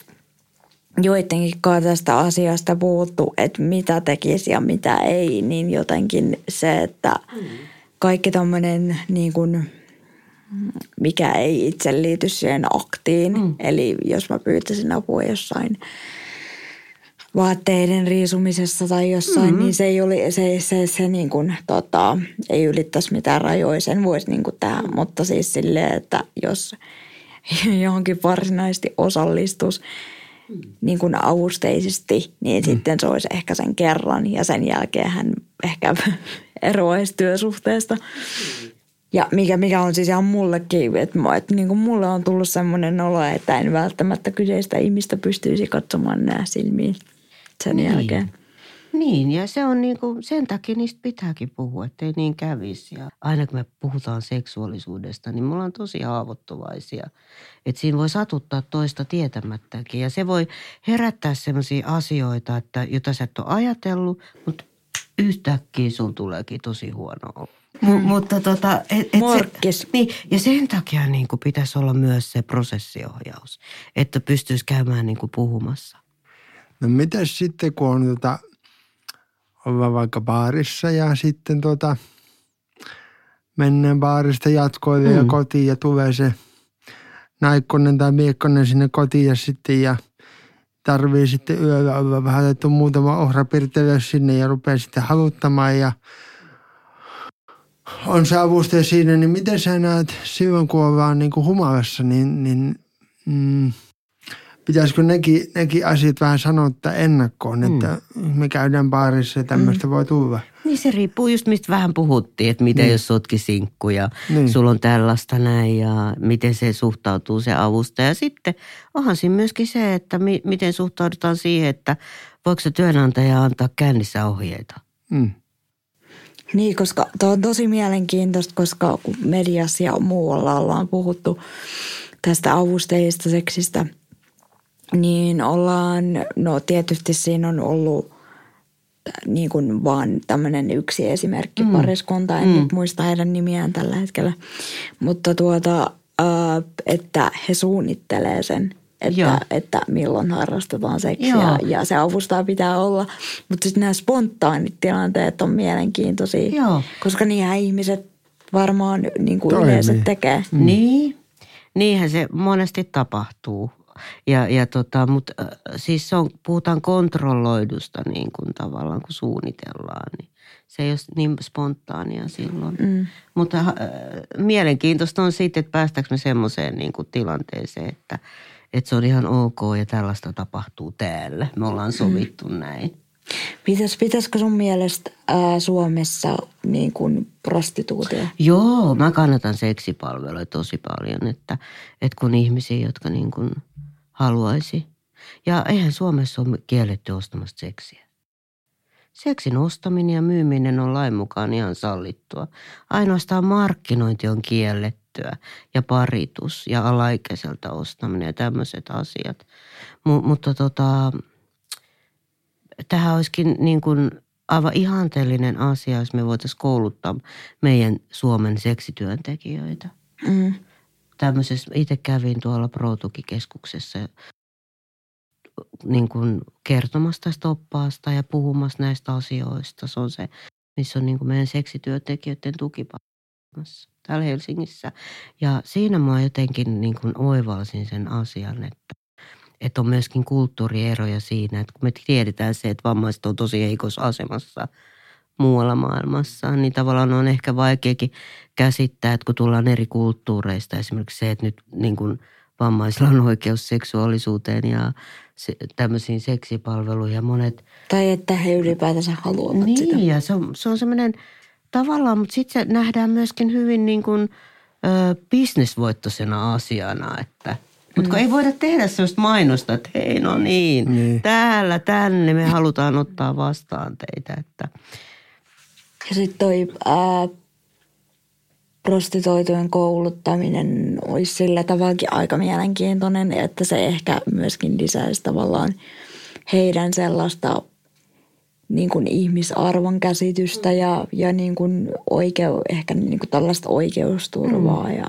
joidenkin kanssa tästä asiasta puhuttu, että mitä tekisi ja mitä ei, niin jotenkin se, että kaikki tämmöinen niin kuin, mikä ei itse liity siihen aktiin. Mm. Eli jos mä pyytäisin apua jossain vaatteiden riisumisessa tai jossain, mm. niin se ei, oli, se, se, se niin kuin, tota, ei ylittäisi mitään rajoja, sen voisi niin kuin tehdä. Mutta siis silleen, että jos johonkin varsinaisesti osallistus niin kuin avusteisesti, niin mm. sitten se olisi ehkä sen kerran ja sen jälkeen hän ehkä eroaisi työsuhteesta. Ja mikä, mikä on siis ihan mullekin, että, että niin kuin mulle on tullut semmoinen olo, että en välttämättä kyseistä ihmistä pystyisi katsomaan nää silmiin sen Niin. jälkeen. Niin, ja se on niin kuin, sen takia niistä pitääkin puhua, ettei niin kävisi. Ja aina kun me puhutaan seksuaalisuudesta, niin me ollaan tosi haavoittuvaisia. Että siinä voi satuttaa toista tietämättäkin. Ja se voi herättää sellaisia asioita, että jota sä et ole ajatellut, mutta yhtäkkiä sun tuleekin tosi huono olo. M- mutta tota, et, et Morkkis. Se, niin, ja sen takia niin kuin pitäisi olla myös se prosessiohjaus, että pystyisi käymään niin kuin puhumassa. No mitäs sitten, kun on tota, ollaan vaikka baarissa ja sitten tota, mennään baarista jatkoille mm. ja Mm. kotiin ja tulee se naikkonen tai miekkonen sinne kotiin ja sitten ja tarvii sitten yöllä olla vähän laitettu muutama ohrapirtelö sinne ja rupeaa sitten haluttamaan ja on se avustaja siinä, niin miten sä näet silloin, kun ollaan niin kuin humalassa, niin, niin mm, pitäisikö nekin, nekin asiat vähän sanottaa ennakkoon, Mm. että me käydään baarissa ja tämmöistä voi tulla. Niin se riippuu just mistä vähän puhuttiin, että miten Niin. jos sotki sinkku ja Niin. niin. sulla on tällaista näin ja miten se suhtautuu se avustaja. Sitten onhan siinä myöskin se, että mi- miten suhtaudutaan siihen, että voiko se työnantaja antaa kännissä ohjeita. Mm. Niin, koska tuo on tosi mielenkiintoista, koska kun mediassa ja muualla ollaan puhuttu tästä avustajista seksistä, niin ollaan, no tietysti siinä on ollut niin kuin vaan tämmöinen yksi esimerkki mm. pariskunta, en mm. nyt muista heidän nimiään tällä hetkellä, mutta tuota, äh, että he suunnittelee sen, että, Joo. että milloin harrastetaan seksiä Joo. ja se avustaa pitää olla. Mutta sitten nämä spontaanit tilanteet on mielenkiintoisia, Joo. koska niinhän ihmiset varmaan niin kuin Toimii. yleensä tekee. Mm. Niin, niinhän se monesti tapahtuu. Ja, ja tota, mutta äh, siis se on, puhutaan kontrolloidusta niin kuin tavallaan, kun suunnitellaan. Niin se ei ole niin spontaania silloin. Mm. Mutta äh, mielenkiintoista on sitten, että päästäänkö me semmoiseen niin kuin tilanteeseen, että, että se on ihan ok ja tällaista tapahtuu täällä. Me ollaan sovittu mm. näin. Pitäis, pitäisikö sun mielestä ää, Suomessa niin kuin prostituutio? Joo, mä kannatan seksipalveluja tosi paljon, että, että kun ihmisiä, jotka niin kuin haluaisi. Ja eihän Suomessa ole kielletty ostamasta seksiä. Seksin ostaminen ja myyminen on lain mukaan ihan sallittua. Ainoastaan markkinointi on kiellettyä ja paritus ja alaikäiseltä ostaminen ja tämmöiset asiat. M- mutta tota, tähän olisikin niin kuin aivan ihanteellinen asia, jos me voitaisiin kouluttaa meidän Suomen seksityöntekijöitä. Mm. Tämmöisessä, itse kävin tuolla Pro-tukikeskuksessa niin kuin kertomassa tästä oppaasta ja puhumassa näistä asioista. Se on se, missä on niin kuin meidän seksityöntekijöiden tukipaikassa täällä Helsingissä. Ja siinä mä jotenkin niin kuin oivalsin sen asian, että, että on myöskin kulttuurieroja siinä, että kun me tiedetään se, että vammaiset on tosi heikossa asemassa muualla maailmassa, niin tavallaan on ehkä vaikeakin käsittää, että kun tullaan eri kulttuureista, esimerkiksi se, että nyt niin kuin vammaisilla on oikeus seksuaalisuuteen ja se, tämmöisiin seksipalveluihin ja monet Tai että he ylipäätänsä haluavat niin, sitä. ja se on, se on semmoinen tavallaan, mutta sitten se nähdään myöskin hyvin niin kuin ö, bisnesvoittoisena asiana, että Mutta kun ei voida tehdä sellaista mainosta, että hei no niin, Niin. täällä, tänne me halutaan ottaa vastaan teitä. Että Ja sitten toi ää, prostituoitujen kouluttaminen olisi sillä tavallakin aika mielenkiintoinen, että se ehkä myöskin lisäisi tavallaan heidän sellaista niin kuin ihmisarvon käsitystä ja, ja niin kuin oikeu, ehkä niin kuin tällaista oikeusturvaa. Ja,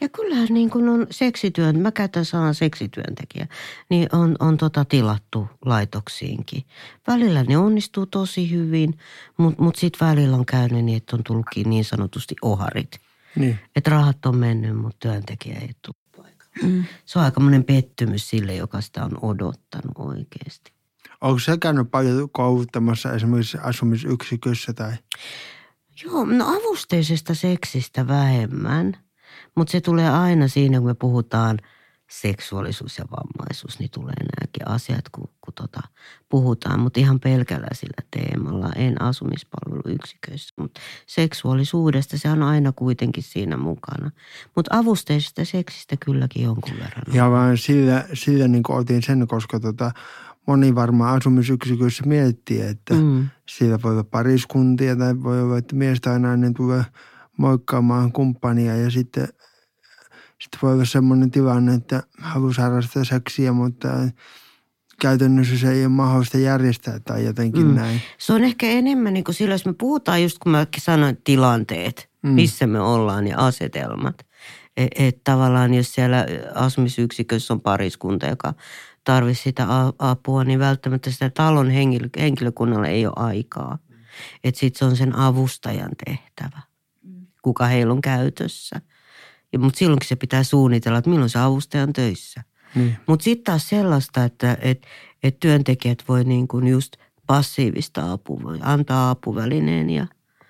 Ja kyllähän niin kuin on seksityön, mä käytän sanaa seksityöntekijä, niin on, on tota tilattu laitoksiinkin. Välillä ne onnistuu tosi hyvin, mutta mut sitten välillä on käynyt niin, että on tullutkin niin sanotusti oharit. Niin. Että rahat on mennyt, mutta työntekijä ei tule paikalle. mm. Se on aikamoinen pettymys sille, joka sitä on odottanut oikeasti. Onko se käynyt paljon kouluttamassa esimerkiksi asumisyksikössä tai? Joo, no avusteisesta seksistä vähemmän, mutta se tulee aina siinä, kun me puhutaan seksuaalisuus ja vammaisuus, niin tulee nämäkin asiat, kun, kun tota, puhutaan, mutta ihan pelkällä sillä teemalla, en asumispalveluyksiköissä, mutta seksuaalisuudesta se on aina kuitenkin siinä mukana. Mutta avusteisesta seksistä kylläkin jonkun verran. Ja vaan sillä, sillä niin otin sen, koska tota, moni varmaan asumisyksikössä miettii, että mm. Siellä voi olla pariskuntia tai voi olla, että mies tai nainen tulee moikkaamaan kumppania ja sitten, sitten voi olla semmoinen tilanne, että haluaisi harrastaa seksiä, mutta käytännössä se ei ole mahdollista järjestää tai jotenkin mm. Näin. Se on ehkä enemmän niin kuin sillä, jos me puhutaan just kun mä sanoin tilanteet, mm. missä me ollaan ja asetelmat. Että et tavallaan jos siellä asumisyksikössä on pariskunta, joka tarvitsisi sitä apua, niin välttämättä sitä talon henkilö- henkilökunnalle ei ole aikaa. Että sitten se on sen avustajan tehtävä, kuka heillä on käytössä. Ja, mutta silloinkin se pitää suunnitella, että milloin se avustaja on töissä. Niin. Mutta sitten taas sellaista, että et, et työntekijät voi niin kuin just passiivista apua, voi antaa apuvälineen ja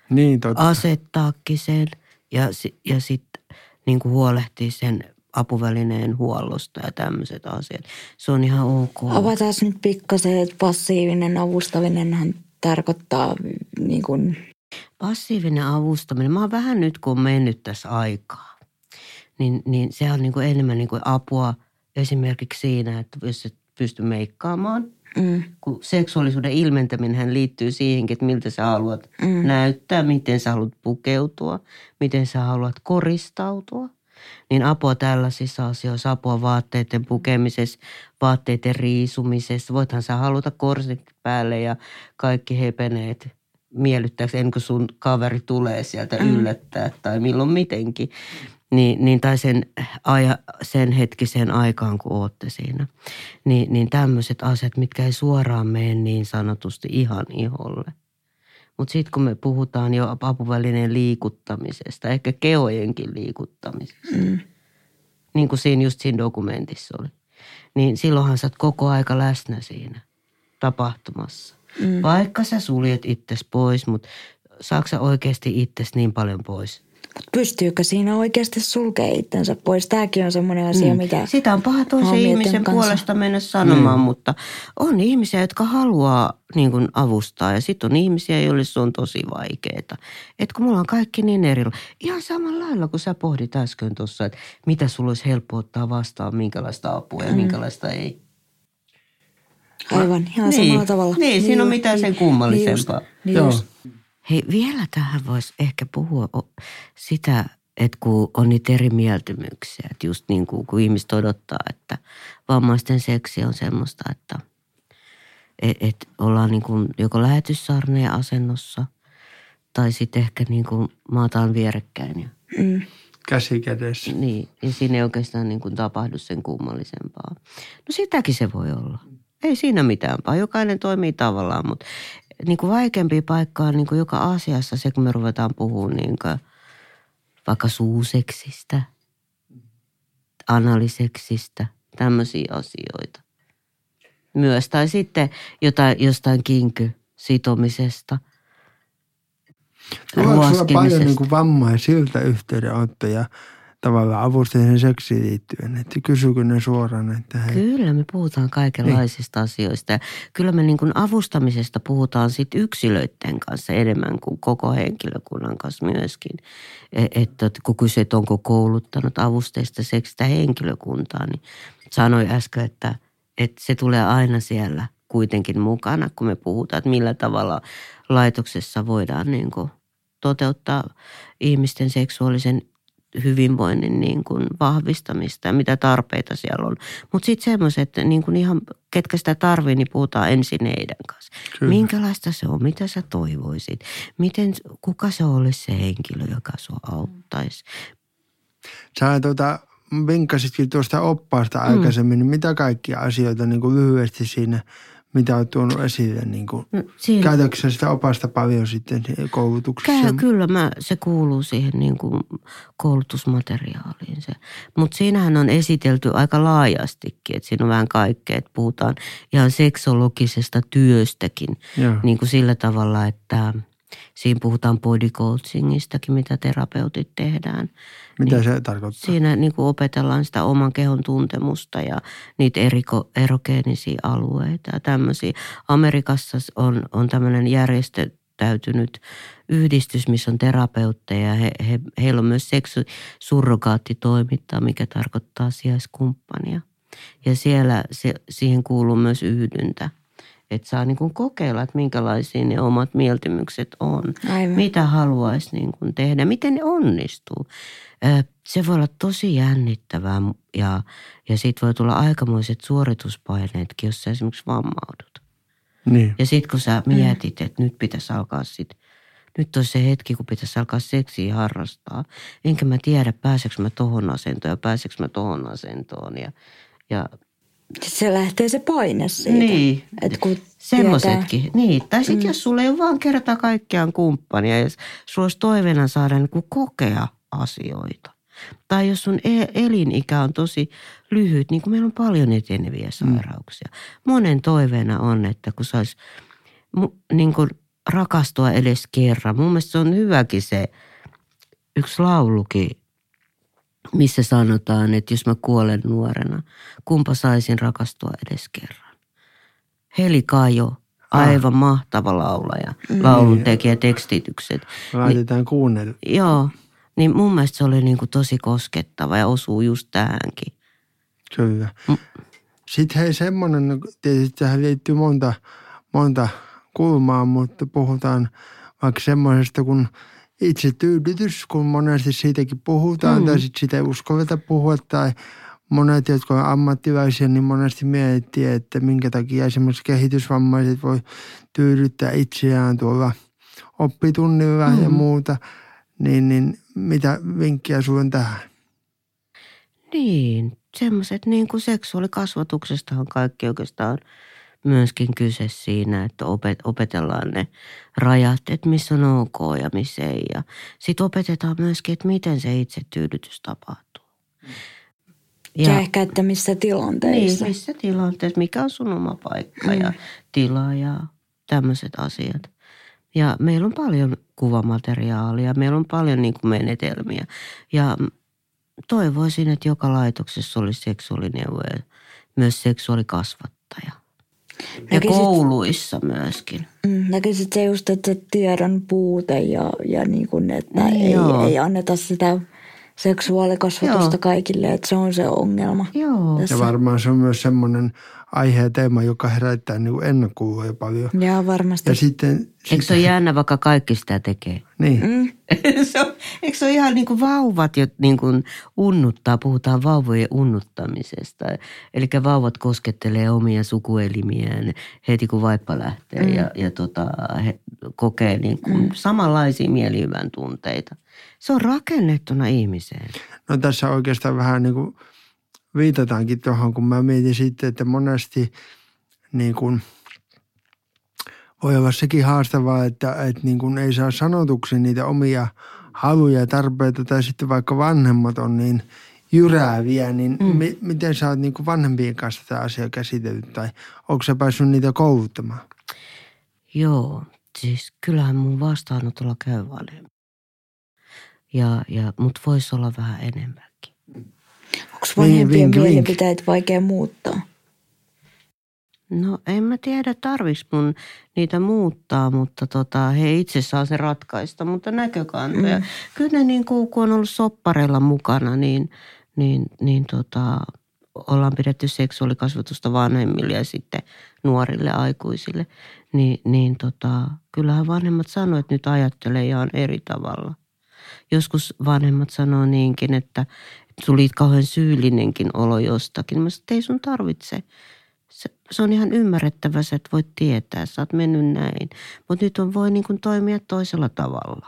Niin, totta. asettaakin sen ja, ja sitten niin kuin huolehtii sen apuvälineen huollosta ja tämmöiset asiat. Se on ihan ok. Avataan nyt pikkasen, että passiivinen avustaminenhan tarkoittaa niin kuin, Passiivinen avustaminen, mä oon vähän nyt kun on mennyt tässä aikaa, niin, niin se on niin kuin enemmän niin kuin apua esimerkiksi siinä, että jos et pysty meikkaamaan – mm, kun seksuaalisuuden ilmentäminen liittyy siihenkin, että miltä sä haluat Mm. näyttää, miten sä haluat pukeutua, miten sä haluat koristautua. Niin apua tällaisissa asioissa, apua vaatteiden pukemisessa, vaatteiden riisumisessa. Voithan sä haluta korsit päälle ja kaikki hepeneet miellyttääksä ennen kuin sun kaveri tulee sieltä Mm. yllättää tai milloin mitenkin. Niin, niin tai sen, aja, sen hetkiseen aikaan, kun ootte siinä. Niin, niin tämmöiset asiat, mitkä ei suoraan mene niin sanotusti ihan iholle. Mutta sitten kun me puhutaan jo apuvälineen liikuttamisesta, ehkä keojenkin liikuttamisesta, mm, niin kuin siinä just siinä dokumentissa oli, niin silloinhan sä oot koko aika läsnä siinä tapahtumassa. mm. Vaikka sä suljet itses pois, mutta saako sä oikeasti itses niin paljon pois? Mut pystyykö siinä oikeasti sulkea itsensä pois? Tämäkin on semmoinen asia, Mm. mitä... Sitä on paha toisen ihmisen kanssa. puolesta mennä sanomaan, mutta on ihmisiä, jotka haluaa niin kuin avustaa ja sitten on ihmisiä, joille se on tosi vaikeaa. Et kun mulla on kaikki niin eri, ihan samalla lailla kuin sä pohdit äsken tuossa, että mitä sulla olisi helppo ottaa vastaan, minkälaista apua ja Mm. minkälaista ei. Aivan, ihan Niin. samalla tavalla. Niin, siinä on just, mitään sen kummallisempaa. Niin just, niin Joo. Hei, vielä tähän voisi ehkä puhua o- sitä, että kun on niitä eri mieltymyksiä, että just niin kuin kun ihmiset odottaa, että vammaisten seksi on semmoista, että et, et ollaan niin kuin joko lähetyssarneen asennossa tai sitten ehkä niin kuin maataan vierekkäin. Ja, Mm. Käsi kädessä. niin, ja siinä ei oikeastaan niin kuin tapahdu sen kummallisempaa. No sitäkin se voi olla. Ei siinä mitään, vaan jokainen toimii tavallaan, mutta niin kuin vaikeampi paikka on niin kuin joka asiassa se, kun me ruvetaan puhumaan niin kuin vaikka suuseksistä, analiseksistä, tämmöisiä asioita. Myös, tai sitten jotain, jostain kinky sitomisesta, Tuleeko sulla paljon niin kuin vammaisilta yhteydenottoja tavallaan avustajien seksiin liittyen. Että kysyykö ne suoraan, että hei. Kyllä, me puhutaan kaikenlaisista niin. asioista. Ja kyllä me niin kuin avustamisesta puhutaan sit yksilöiden kanssa enemmän kuin koko henkilökunnan kanssa myöskin. E, että kun kysyt, onko kouluttanut avusteista seksistä henkilökuntaa, niin sanoin äsken, että, että se tulee aina siellä kuitenkin mukana, kun me puhutaan, että millä tavalla laitoksessa voidaan niin kuin toteuttaa ihmisten seksuaalisen hyvinvoinnin niin kuin vahvistamista ja mitä tarpeita siellä on. Mutta sitten semmoiset, niin kuin ihan ketkä sitä tarvii, niin puhutaan ensin heidän kanssa. Kyllä. Minkälaista se on, mitä sä toivoisit, miten, kuka se olisi se henkilö, joka sua auttaisi. Sä tuota, vinkkasitkin tuosta oppaasta mm. aikaisemmin, niin mitä kaikkia asioita niin kuin lyhyesti siinä – mitä olet tuonut esille? Niin kuin, no, siinä, käytätkö sitä opasta paljon sitten koulutuksessa? Käy, kyllä, mä, se kuuluu siihen niin kuin koulutusmateriaaliin. Se. Mutta siinähän on esitelty aika laajastikin, että siinä on vähän kaikkea, että puhutaan ihan seksologisesta työstäkin. Niin kuin sillä tavalla, että – Siinä puhutaan body coachingistakin, mitä terapeutit tehdään. Mitä niin se tarkoittaa? Siinä niin kuin opetellaan sitä oman kehon tuntemusta ja niitä eriko, erogeenisia alueita ja tämmöisiä. Amerikassa on, on tämmöinen järjestäytynyt yhdistys, missä on terapeutteja. He, he, heillä on myös seksusurrogaattitoimintaa, mikä tarkoittaa sijaiskumppania. Ja siellä se, siihen kuuluu myös yhdyntä että saa niin kuin kokeilla, että minkälaisia ne omat mieltymykset on. Aivan. Mitä haluaisi niin kuin tehdä, miten ne onnistuu. Se voi olla tosi jännittävää ja, ja siitä voi tulla aikamoiset suorituspaineetkin, jos sä esimerkiksi vammaudut. Niin. Ja sitten kun sä mietit, että nyt pitäisi alkaa sitten nyt on se hetki, kun pitäisi alkaa seksiä harrastaa. Enkä mä tiedä, pääseekö mä tohon asentoon ja pääseekö mä tohon asentoon. Ja, ja se lähtee se paine siitä. Niin. Että kun Semmoisetkin. Tietää. Niin. Tai sitten mm. jos sulla ei ole vaan kerta kaikkiaan kumppania ja sulla olisi toiveena saada niin kuin kokea asioita. Tai jos sun e- elinikä on tosi lyhyt, niin kuin meillä on paljon eteneviä mm. sairauksia. Mm. Monen toiveena on, että kun saisi niin kuin rakastua edes kerran. Mun mielestä se on hyväkin se yksi laulukin missä sanotaan, että jos mä kuolen nuorena, kumpa saisin rakastua edes kerran. Heli Kajo, aivan ah. mahtava laulaja, mm. laulun tekijä, tekstitykset. Laitetaan niin, kuunnella. Joo, niin mun mielestä se oli niin kuin tosi koskettava ja osuu just tähänkin. Kyllä. Mm. Sitten hei semmoinen, tietysti tähän liittyy monta, monta kulmaa, mutta puhutaan vaikka semmoisesta, kun – itse tyydytys, kun monesti siitäkin puhutaan, mm. tai sitten sitä ei uskalleta puhua, tai monet, jotka on ammattilaisia, niin monesti miettii, että minkä takia esimerkiksi kehitysvammaiset voi tyydyttää itseään tuolla oppitunnilla mm. ja muuta. Niin, niin mitä vinkkiä sinulla on tähän? Niin, semmoiset niin kuin seksuaalikasvatuksestahan kaikki oikeastaan – myöskin kyse siinä, että opet, opetellaan ne rajat, että missä on ok ja missä ei. Ja sitten opetetaan myöskin, että miten se itse tyydytys tapahtuu. Ja, ja ehkä, että missä tilanteissa. Niin, missä tilanteessa, mikä on sun oma paikka mm. ja tila ja tämmöiset asiat. Ja meillä on paljon kuvamateriaalia, meillä on paljon niin kuin menetelmiä. Ja toivoisin, että joka laitoksessa olisi seksuaalineuvoja, myös seksuaalikasvattaja. Näkisit, ja kouluissa myöskin. Mm, näkisit se just, että se tiedon puute ja, ja niin kuin, että niin ei, ei anneta sitä seksuaalikasvatusta Joo. kaikille, että se on se ongelma. Joo. Ja varmaan se on myös semmoinen aihe ja teema, joka herättää niin ennakkuvuja paljon. Joo, varmasti. Ja sitten, Eikö se ole jännä, vaikka kaikki sitä tekee? Niin. Mm. se on, eikö se ole ihan niin kuin vauvat jo niin kuin unnuttaa, puhutaan vauvojen unnuttamisesta. Eli vauvat koskettelee omia sukuelimiään heti kun vaippa lähtee mm. ja, ja tota, he kokee niin kuin mm. samanlaisia mielihyvän tunteita. Se on rakennettuna ihmiseen. No tässä oikeastaan vähän niin kuin viitataankin tuohon, kun mä mietin sitten, että monesti niin kuin voi olla sekin haastavaa, että, että niin kuin ei saa sanotuksi niitä omia haluja ja tarpeita tai sitten vaikka vanhemmat on niin jyrääviä, niin mm. mi- miten sä oot niin kuin vanhempien kanssa tämä asia käsitellyt tai onko sä päässyt niitä kouluttamaan? Joo, siis kyllähän mun vastaanotolla käy vanhempi. Ja, ja, mutta voisi olla vähän enemmän. Onko vanhempien vink. mielipiteet vaikea muuttaa? No en mä tiedä, tarviks mun niitä muuttaa, mutta tota, he itse saa se ratkaista, mutta näkökantoja. Mm. Kyllä ne niin kuin, kun on ollut soppareilla mukana, niin, niin, niin tota, ollaan pidetty seksuaalikasvatusta vanhemmille ja sitten nuorille aikuisille. Niin, niin tota, kyllähän vanhemmat sanoo, että nyt ajattelee ja on eri tavalla. Joskus vanhemmat sanoo niinkin, että tuli kauhean syyllinenkin olo jostakin. Mä sanoin, että ei sun tarvitse se, se on ihan ymmärrettävä, että voit tietää, sä oot mennyt näin. Mutta nyt on voi niin kuin toimia toisella tavalla.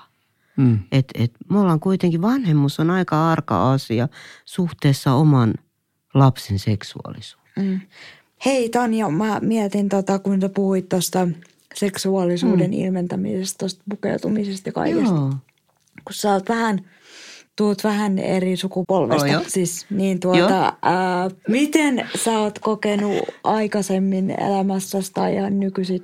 Mm. Et, et, me ollaan kuitenkin, vanhemmuus on aika arka asia suhteessa oman lapsen seksuaalisuuteen. Mm. Hei Tanja, mä mietin tota, kun sä puhuit tuosta seksuaalisuuden mm. ilmentämisestä, tuosta pukeutumisesta ja kaikesta. Joo. Kun sä oot vähän, tuut vähän eri sukupolvesta, Oh, siis niin tuota, ää, miten sä oot kokenut aikaisemmin elämässäsi tai ihan nykyisin,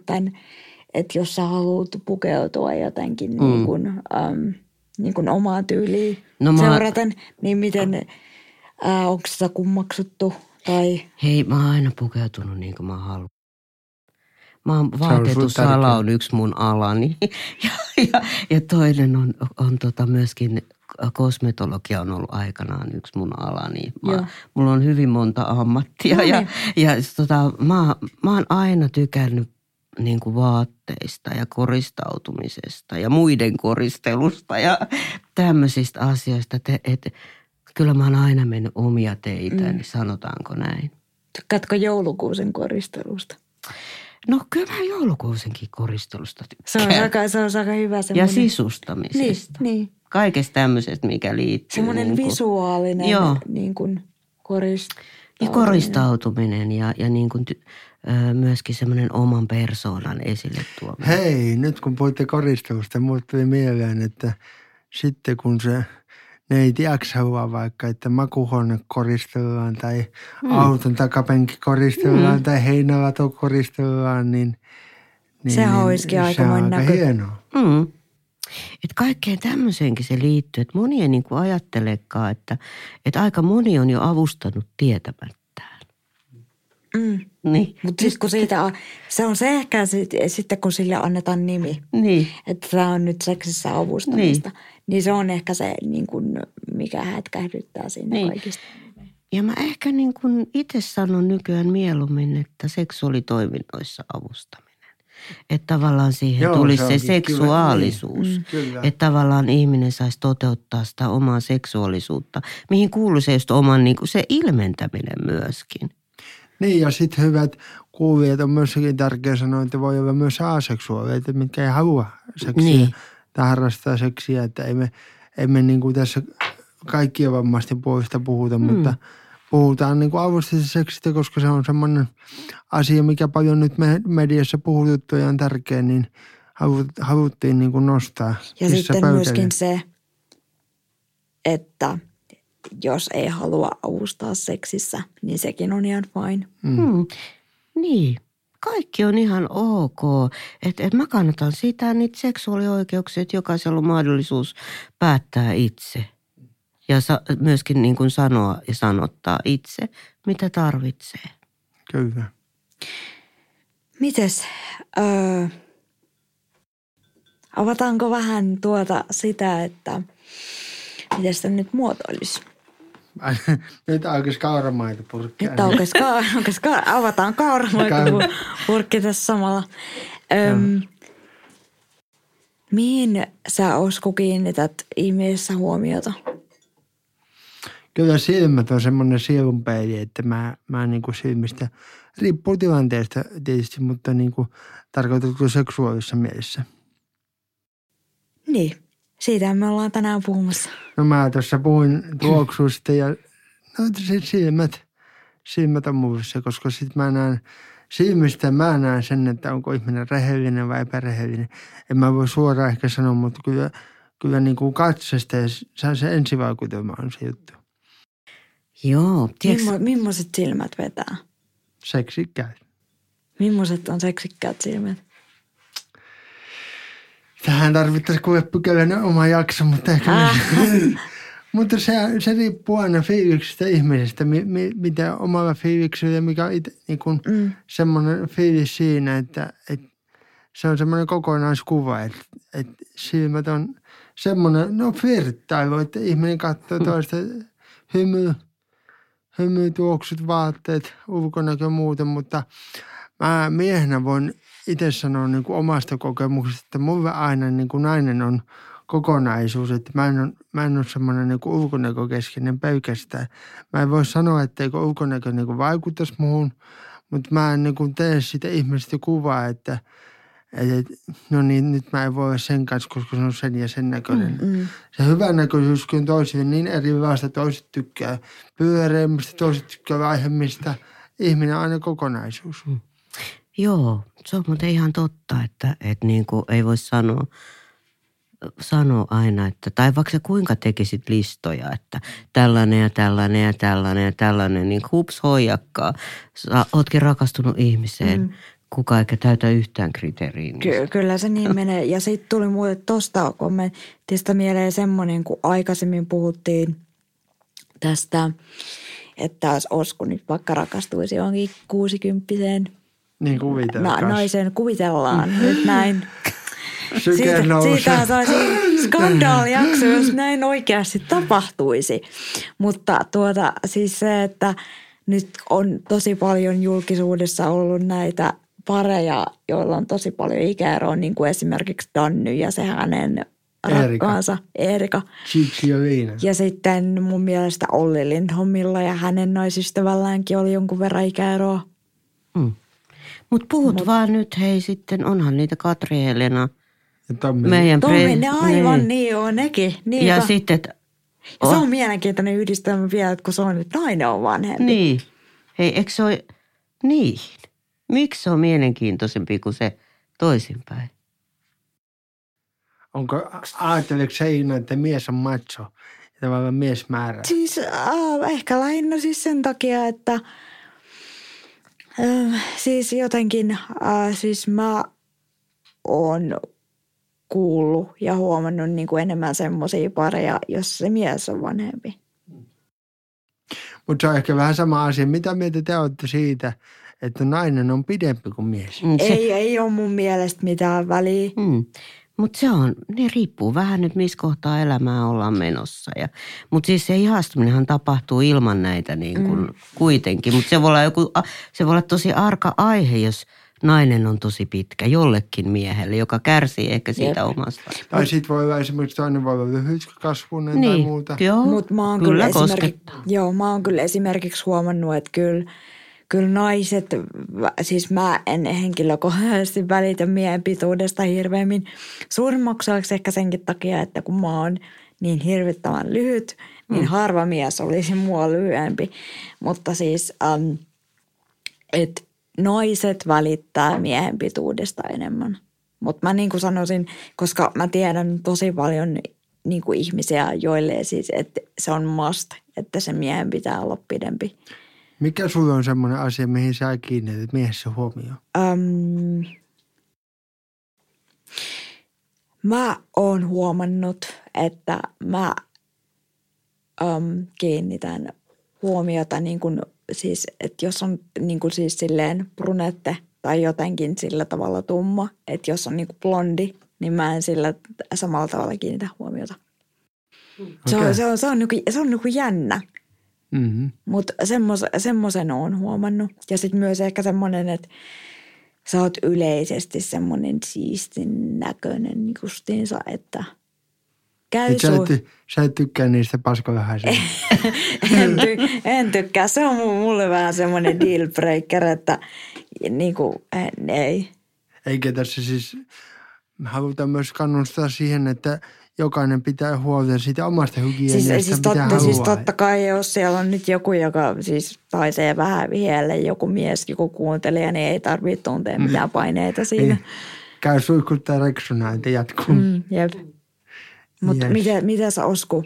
että jos sä haluat pukeutua jotenkin mm. niin kuin, äm, niin kuin omaa tyyliin No mä- seuraten, niin miten, ää, onko sitä kummaksuttu tai... Hei, mä oon aina pukeutunut niin kuin mä haluan. Mä oon vaatetusala on yksi mun alani. Ja, ja, ja toinen on, on tota myöskin kosmetologia on ollut aikanaan yksi mun alani. Joo. Mä, mulla on hyvin monta ammattia No ja, niin. ja tota, mä, mä oon aina tykännyt niin kuin vaatteista ja koristautumisesta ja muiden koristelusta ja tämmöisistä asioista. Että et, kyllä mä oon aina mennyt omia teitäni, mm. sanotaanko näin. Tykkäätkö joulukuusen koristelusta? No kyllä mä joulukuusenkin koristelusta Se on tykkään. aika, se on aika hyvä Ja semmoinen... sisustamisesta. Niin, niin. Kaikesta tämmöisestä, mikä liittyy. Semmoinen niin kuin- visuaalinen Joo. niin kuin koristautuminen. Ja koristautuminen ja, ja niin kuin ty, ö, myöskin semmoinen oman persoonan esille tuominen. Hei, nyt kun puhutte koristelusta, mulle tuli mieleen, että sitten kun se neiti X haluaa vaikka, että makuhuone koristellaan tai mm. auton takapenkki koristellaan mm. tai heinälato koristellaan, niin, niin Sehän olisikin se aika näkö- hienoa. Mm. Et kaikkeen tämmöiseenkin se liittyy, että moni ei niin kuin ajattelekaan, että, että aika moni on jo avustanut tietämättään. Mm. Niin. Mutta sitten kun siitä, se on se ehkä sit, sitten kun sille annetaan nimi, Niin. että tämä on nyt seksissä avustamista, niin, niin se on ehkä se, niin kuin, mikä hätkähdyttää siinä Niin. kaikista. Ja mä ehkä niin kuin itse sanon nykyään mieluummin, että seksuaalitoiminnoissa avustaminen. Että tavallaan siihen Joo, tulisi se se, onkin kyllä, seksuaalisuus. niin. Mm, kyllä. Että tavallaan ihminen saisi toteuttaa sitä omaa seksuaalisuutta, mihin kuuluu se just oman niin kuin se ilmentäminen myöskin. Niin ja sitten hyvät kuulijat on myöskin tärkeää sanoa, että voi olla myös aseksuaaleita, mitkä ei halua seksiä Niin. tai harrastaa seksiä. Että ei me, ei me niin kuin tässä kaikkien vammaisten puolesta puhuta, mm. mutta puhutaan niin kuin seksistä, koska se on semmoinen asia, mikä paljon nyt me, mediassa puhututtu ja on tärkeä, niin halut, haluttiin niin kuin nostaa. Ja sitten pöydälle. myöskin se, että jos ei halua avustaa seksissä, niin sekin on ihan fine. Mm. Hmm. Niin. Kaikki on ihan ok. Että et mä kannatan sitä niitä seksuaalioikeuksia, että jokaisella on mahdollisuus päättää itse. Ja sa- myöskin niin kuin sanoa ja sanottaa itse, mitä tarvitsee. Kyllä. Mites, öö, avataanko vähän tuota sitä, että miten sitä nyt muotoilisi? Nyt aukesi kauramaitopurkki. Nyt aukes, ka- aukes ka- avataan kauramoikapurkki tässä samalla. Öm, mihin sä Osku kiinnität ihmisessä huomiota? Kyllä silmät on semmoinen sielunpeili, että mä, mä niin kuin silmistä, riippuu tilanteesta tietysti, mutta niin kuin tarkoitettu seksuaalisessa mielessä. Niin, siitä me ollaan tänään puhumassa. No mä tuossa puhuin tuoksusta ja no silmät, silmät on muissa, koska sit mä näen silmistä mä näen sen, että onko ihminen rehellinen vai epärehellinen. En mä voi suoraan ehkä sanoa, mutta kyllä, kyllä niin kuin katsesta ja se ensivaikutelma on se juttu. Joo, tiedätkö, Mimmo, millaiset silmät vetää? Seksikkäät. Millaiset on seksikkäät silmät? Tähän tarvittaisiin kuule pykälän oma jakso, mutta ehkä Ah. me... Mutta se, se riippuu aina fiiliksestä ihmisestä, mi, mi, mitä omalla fiiliksellä ja mikä on ite, niin kuin Mm. semmoinen fiilis siinä, että, että se on semmoinen kokonaiskuva, että, että silmät on semmoinen, no flirttailu, että ihminen katsoo toista hymy, hymy, tuoksut, vaatteet, ulkonäkö muuten, mutta mä miehenä voin itse sanoa niin kuin omasta kokemuksesta, että mulle aina niin kuin nainen on kokonaisuus, että mä en ole, mä en ole semmoinen niin ulkonäkökeskeinen pelkästään. Mä en voi sanoa, etteikö ulkonäkö niin kuin vaikuttaisi muuhun, mutta mä en niin kuin tee sitä ihmisestä kuvaa, että, että no niin, nyt mä en voi olla sen kanssa, koska se on sen ja sen näköinen. Mm. Se hyvä näköisyys on toisille niin erilaista. Toiset tykkää pyöreimmistä, toiset tykkää vähemmistä. Ihminen on aina kokonaisuus. Joo, se on muuten ihan totta, että, että niin kuin ei voi sanoa, sanoa aina, että, tai vaikka sä kuinka tekisit listoja, että tällainen ja tällainen ja tällainen ja tällainen, niin hups hoijakkaa. Sä ootkin rakastunut ihmiseen, mm. Kuka eikä täytä yhtään kriteeriä. niin Ky- kyllä se niin menee. Ja sitten tuli muuten tuosta kommentista mieleen semmoinen, kun aikaisemmin puhuttiin tästä, että jos Osku nyt vaikka rakastuisi johonkin kuusikymppiseen Niin na- kuvitellaan. naisen, kuvitellaan nyt näin. Syke Siitä, siitä saisi skandaalijakso, jos näin oikeasti tapahtuisi. Mutta tuota, siis se, että nyt on tosi paljon julkisuudessa ollut näitä pareja, joilla on tosi paljon ikäeroa, niin kuin esimerkiksi Danny ja se hänen rakkaansa Erika. Ja. Ja sitten mun mielestä Olli Lindholmilla ja hänen naisystävälläänkin oli jonkun verran ikäeroa. Mm. Mutta puhut Mut. vaan nyt, hei sitten, onhan niitä Katri Helena, Ja Tommi. meidän Tommi, pre- ne aivan niin. niin on nekin. Ja Niinpä. sitten, että Ja se on mielenkiintoinen yhdistelmä vielä, että kun se on, että nainen on vanhempi. Niin. Hei, eikö se ole... Niin. Miksi se on mielenkiintoisempi kuin se toisinpäin? Onko, ajatteleeko Seina, että mies on macho? Ja tavallaan mies määrää. Siis äh, ehkä lähinnä siis sen takia, että äh, siis jotenkin, äh, siis mä oon kuullut ja huomannut niin kuin enemmän semmoisia pareja, jos se mies on vanhempi. Mutta se on ehkä vähän sama asia. Mitä mieltä te olette siitä, että nainen on pidempi kuin mies? Mm, Se, Ei, ei ole mun mielestä mitään väliä. mm. Mutta se on, niin riippuu vähän nyt, missä kohtaa elämää ollaan menossa. Ja, mutta siis se ihastuminenhan tapahtuu ilman näitä niin kuin mm. kuitenkin. Mutta se, voi olla joku, se voi olla tosi arka aihe, jos nainen on tosi pitkä jollekin miehelle, joka kärsii ehkä siitä Jep. omasta. Tai sitten voi olla esimerkiksi toinen voi olla lyhytkasvuinen tai muuta. Niin, joo, Mutta mä oon kyllä, kyllä, esimerkiksi, joo, mä oon kyllä esimerkiksi huomannut, että kyllä, kyllä naiset, siis mä en henkilökohtaisesti välitä miehen pituudesta hirveämmin. Suurimmaksi osaksi ehkä senkin takia, että kun mä oon niin hirvittävän lyhyt, niin Mm. harva mies olisi mua lyhyempi. Mutta siis, ähm, että naiset välittää miehen pituudesta enemmän. Mutta mä niin kuin sanoisin, koska mä tiedän tosi paljon niin kuin ihmisiä, joille siis, että se on must, että se miehen pitää olla pidempi. Mikä sulla on semmoinen asia, mihin sä kiinnität miehessä huomioon? Öm, mä oon huomannut, että mä öm, kiinnitän huomiota niin kuin, siis, että jos on niin kuin siis silleen brunette tai jotenkin sillä tavalla tumma, että jos on niin kuin blondi, niin mä en sillä samalla tavalla kiinnitä huomiota. Se on, se on, se on, niinku, se on niinku jännä. Mm-hmm. Mutta semmos, semmoisen on huomannut. Ja sitten myös ehkä semmoinen, että sä oot yleisesti semmoinen siistin näköinen justiinsa, että käy Et sä, sun... et, sä et tykkää niistä paskavähäisistä. en, ty, en tykkää. Se on mu- mulle vähän semmoinen deal breaker, että niinku, en, ei. Eikä tässä siis, me halutaan myös kannustaa siihen, että jokainen pitää huolta siitä omasta hygieniasta, Siis, siis, mitä totta, siis haluaa. totta kai, jos siellä on nyt joku, joka siis taisee vähän vihelle, joku mies, joku kuuntelija, niin ei tarvitse tuntea mitään paineita siinä. Niin. Käy suihkuttaa reksuna, että jatkuu. Mm. Mm, jep. Mutta Yes. miten, miten sä Osku,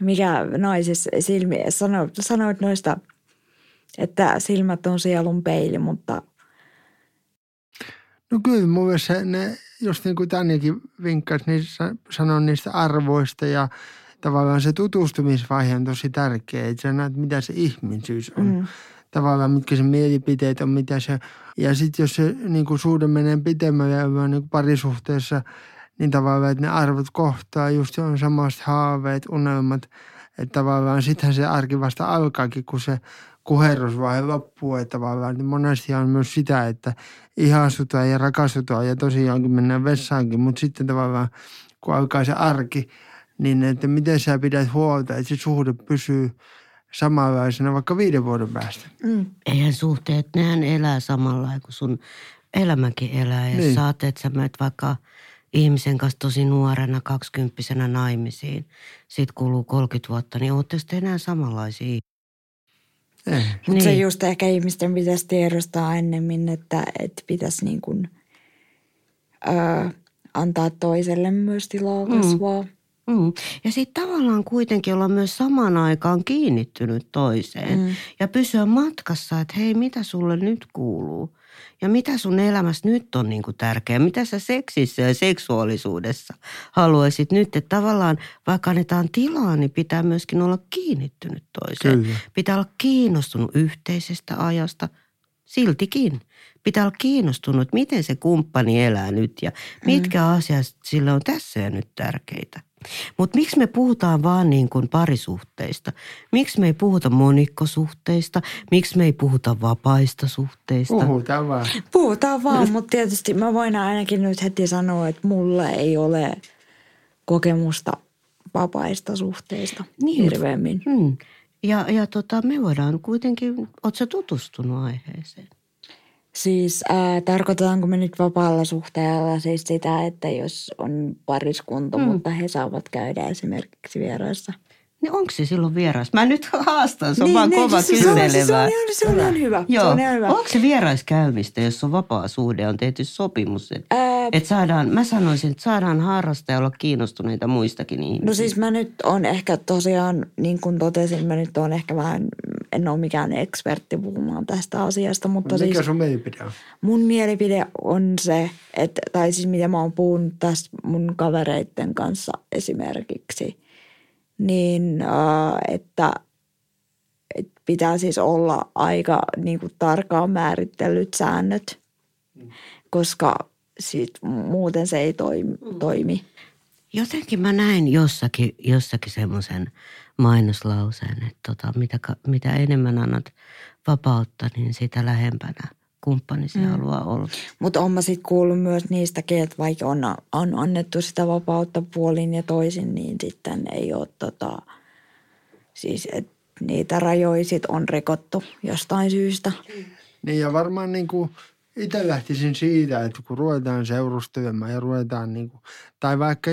mikä naisissa silmi, sanoit, sanoit noista, että silmät on sielun peili, mutta No kyllä mun mielestä ne, just niin kuin Tanjakin vinkkasi, niin sa- sanoi niistä arvoista ja, tavallaan se tutustumisvaihe on tosi tärkeä. Että sä näet, mitä se ihmisyys on. Mm. Tavallaan mitkä se mielipiteet on, mitä se... Ja sitten jos se niin kuin suhde menee pitemmälle niin kuin parisuhteessa, niin tavallaan, että ne arvot kohtaa, just se on samasta haaveet, unelmat. Että tavallaan sittenhän se arki vasta alkaakin, kun se kuherrusvaihe loppuu. Että tavallaan niin monesti on myös sitä, että ihastutaan ja rakastutaan ja tosiaankin mennään vessaankin. Mutta sitten tavallaan, kun alkaa se arki, niin että miten sä pidät huolta, että se suhde pysyy samanlaisena vaikka viiden vuoden päästä. Mm. Eihän suhteet, nehän elää samalla kuin sun elämäkin elää. Ja niin. saat, että sä menet vaikka ihmisen kanssa tosi nuorena, kaksikymppisenä naimisiin. Sitten kuluu 30 vuotta, niin ootte sitten enää samanlaisia Eh. Mutta niin. se just ehkä ihmisten pitäisi tiedostaa ennemmin, että, että pitäisi niin kuin, ö, antaa toiselle myös tilaa mm. kasvaa. Mm. Mm. Ja sitten tavallaan kuitenkin olla myös samaan aikaan kiinnittynyt toiseen mm. ja pysyä matkassa, että hei, mitä sulle nyt kuuluu? Ja mitä sun elämässä nyt on niin tärkeää? Mitä sä seksissä ja seksuaalisuudessa haluaisit nyt? Että tavallaan vaikka annetaan tilaa, niin pitää myöskin olla kiinnittynyt toiseen. Kyllä. Pitää olla kiinnostunut yhteisestä ajasta, siltikin. Pitää olla kiinnostunut, miten se kumppani elää nyt ja mitkä mm. asiat sille on tässä ja nyt tärkeitä. Mutta miksi me puhutaan vaan niin kuin parisuhteista? Miksi me ei puhuta monikkosuhteista? Miksi me ei puhuta vapaista suhteista? Puhutaan vaan. Puhutaan vaan, mutta tietysti mä voin ainakin nyt heti sanoa, että mulla ei ole kokemusta vapaista suhteista niin, hirveämmin. Hmm. Ja, ja tota, me voidaan kuitenkin, ootko tutustunut aiheeseen? Siis äh, tarkoitetaanko me nyt vapaalla suhteella siis sitä, että jos on pariskunta, mm. mutta he saavat käydä esimerkiksi vieraissa? Niin onko se silloin vieras? Mä nyt haastan, se on niin, vaan niin, kova siis kyselevä. Se on, se on, ihan, se on ihan hyvä. Joo. Se on ihan hyvä. Onko se vieraiskäymistä, jos on vapaa suhde, on tehty sopimus, että Ää... et saadaan, mä sanoisin, että saadaan harrastaa ja olla kiinnostuneita muistakin ihmisistä. No siis mä nyt on ehkä tosiaan, niin kuin totesin, mä nyt on ehkä vähän, en ole mikään ekspertti puhumaan tästä asiasta, mutta Mikä siis... sun mielipide on? Mun mielipide on se, että, tai siis mitä mä oon puhunut tässä mun kavereitten kanssa esimerkiksi – niin äh, että, että pitää siis olla aika niin kuin tarkkaan määritellyt säännöt, mm. koska sit, muuten se ei toimi. Mm. toimi. Jotenkin mä näin jossakin, jossakin semmoisen mainoslauseen, että tota, mitä, mitä enemmän annat vapautta, niin sitä lähempänä kumppanisi mm. haluaa olla. Mutta on mä sitten kuullut myös niistäkin, että vaikka on, on annettu sitä vapautta puolin ja toisin, niin sitten ei ole tota, siis että niitä rajoja sit on rikottu jostain syystä. Niin ja varmaan niin kuin itse lähtisin siitä, että kun ruvetaan seurustelemaan ja ruvetaan niin kuin, tai vaikka,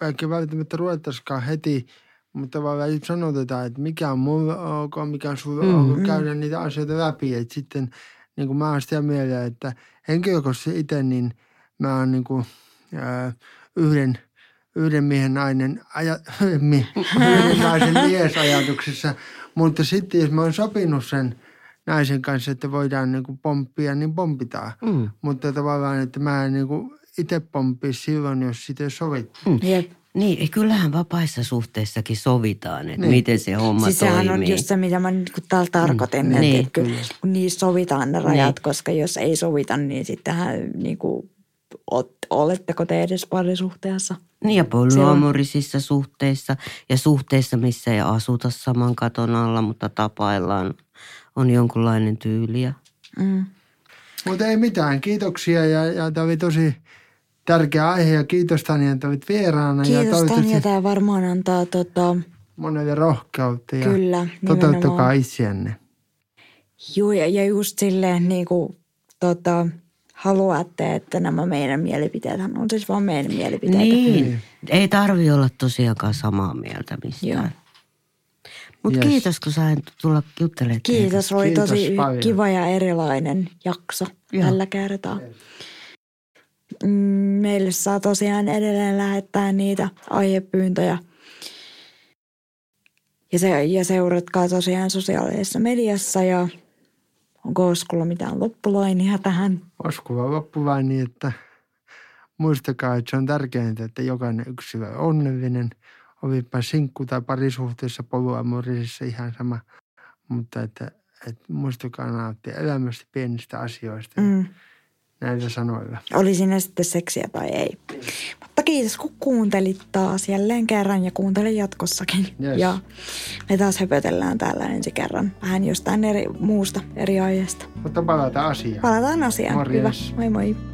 vaikka välttämättä ruvettaisikaan heti, mutta vaan sanotetaan, että mikä on mulle ok, mikä on sulle mm, ok, käydä niitä asioita läpi, että sitten – niin kuin mä oon sitä mieltä, että henkilökohtaisesti itse, niin mä oon niin kuin, ää, yhden, yhden miehen nainen, aja, yhden naisen miesajatuksessa. Mutta sitten jos mä oon sopinut sen naisen kanssa, että voidaan niin kuin pomppia, niin pompitaan. Mm. Mutta tavallaan, että mä en niin kuin itse pomppisi silloin, jos sitä sovittu. Mm. Yep. Niin, kyllähän vapaissa suhteissakin sovitaan, että niin. miten se homma siis toimii. on just se, mitä mä nyt täällä tarkoitin, mm. että, niin. että kyllä, kun niissä sovitaan ne rajat, niin. koska jos ei sovita, niin sittenhän niin kuin, oletteko te edes parisuhteessa? Niin ja polyamorisissa suhteissa ja suhteissa, missä ei asuta saman katon alla, mutta tapaillaan, on jonkunlainen tyyli. Mm. Mutta ei mitään, kiitoksia ja, ja tämä oli tosi tärkeä aihe ja kiitos Tanja, että olit vieraana. Kiitos ja Tanja, tämä varmaan antaa tota... monelle rohkeutta ja Kyllä, toteuttakaa itseänne. Joo ja, ja just silleen niin kuin tota, haluatte, että nämä meidän mielipiteet on siis vaan meidän mielipiteitä. Niin, mm. ei tarvi olla tosiaankaan samaa mieltä mistään. Mutta yes. kiitos, kun sain tulla juttelemaan. Kiitos, oli tosi paljon. kiva ja erilainen jakso Joo. tällä kertaa. Yes. Mm, meille saa tosiaan edelleen lähettää niitä aiepyyntöjä. Ja, se, ja seuratkaa tosiaan sosiaalisessa mediassa ja onko Oskulla mitään loppulainia tähän? Oskulla loppulaini, että muistakaa, että se on tärkeintä, että jokainen yksilö on onnellinen ovipa sinkku tai parisuhteessa polyamorisessa ihan sama. Mutta että, että muistakaa nauttia elämästä pienistä asioista. Mm näillä sanoilla. Oli siinä sitten seksiä tai ei. Mutta kiitos kun kuuntelit taas jälleen kerran ja kuuntele jatkossakin. Yes. Ja me taas höpötellään täällä ensi kerran vähän jostain eri, muusta eri aiheesta. Mutta palataan asiaan. Palataan asiaan. Morjes. Hyvä. Moi moi.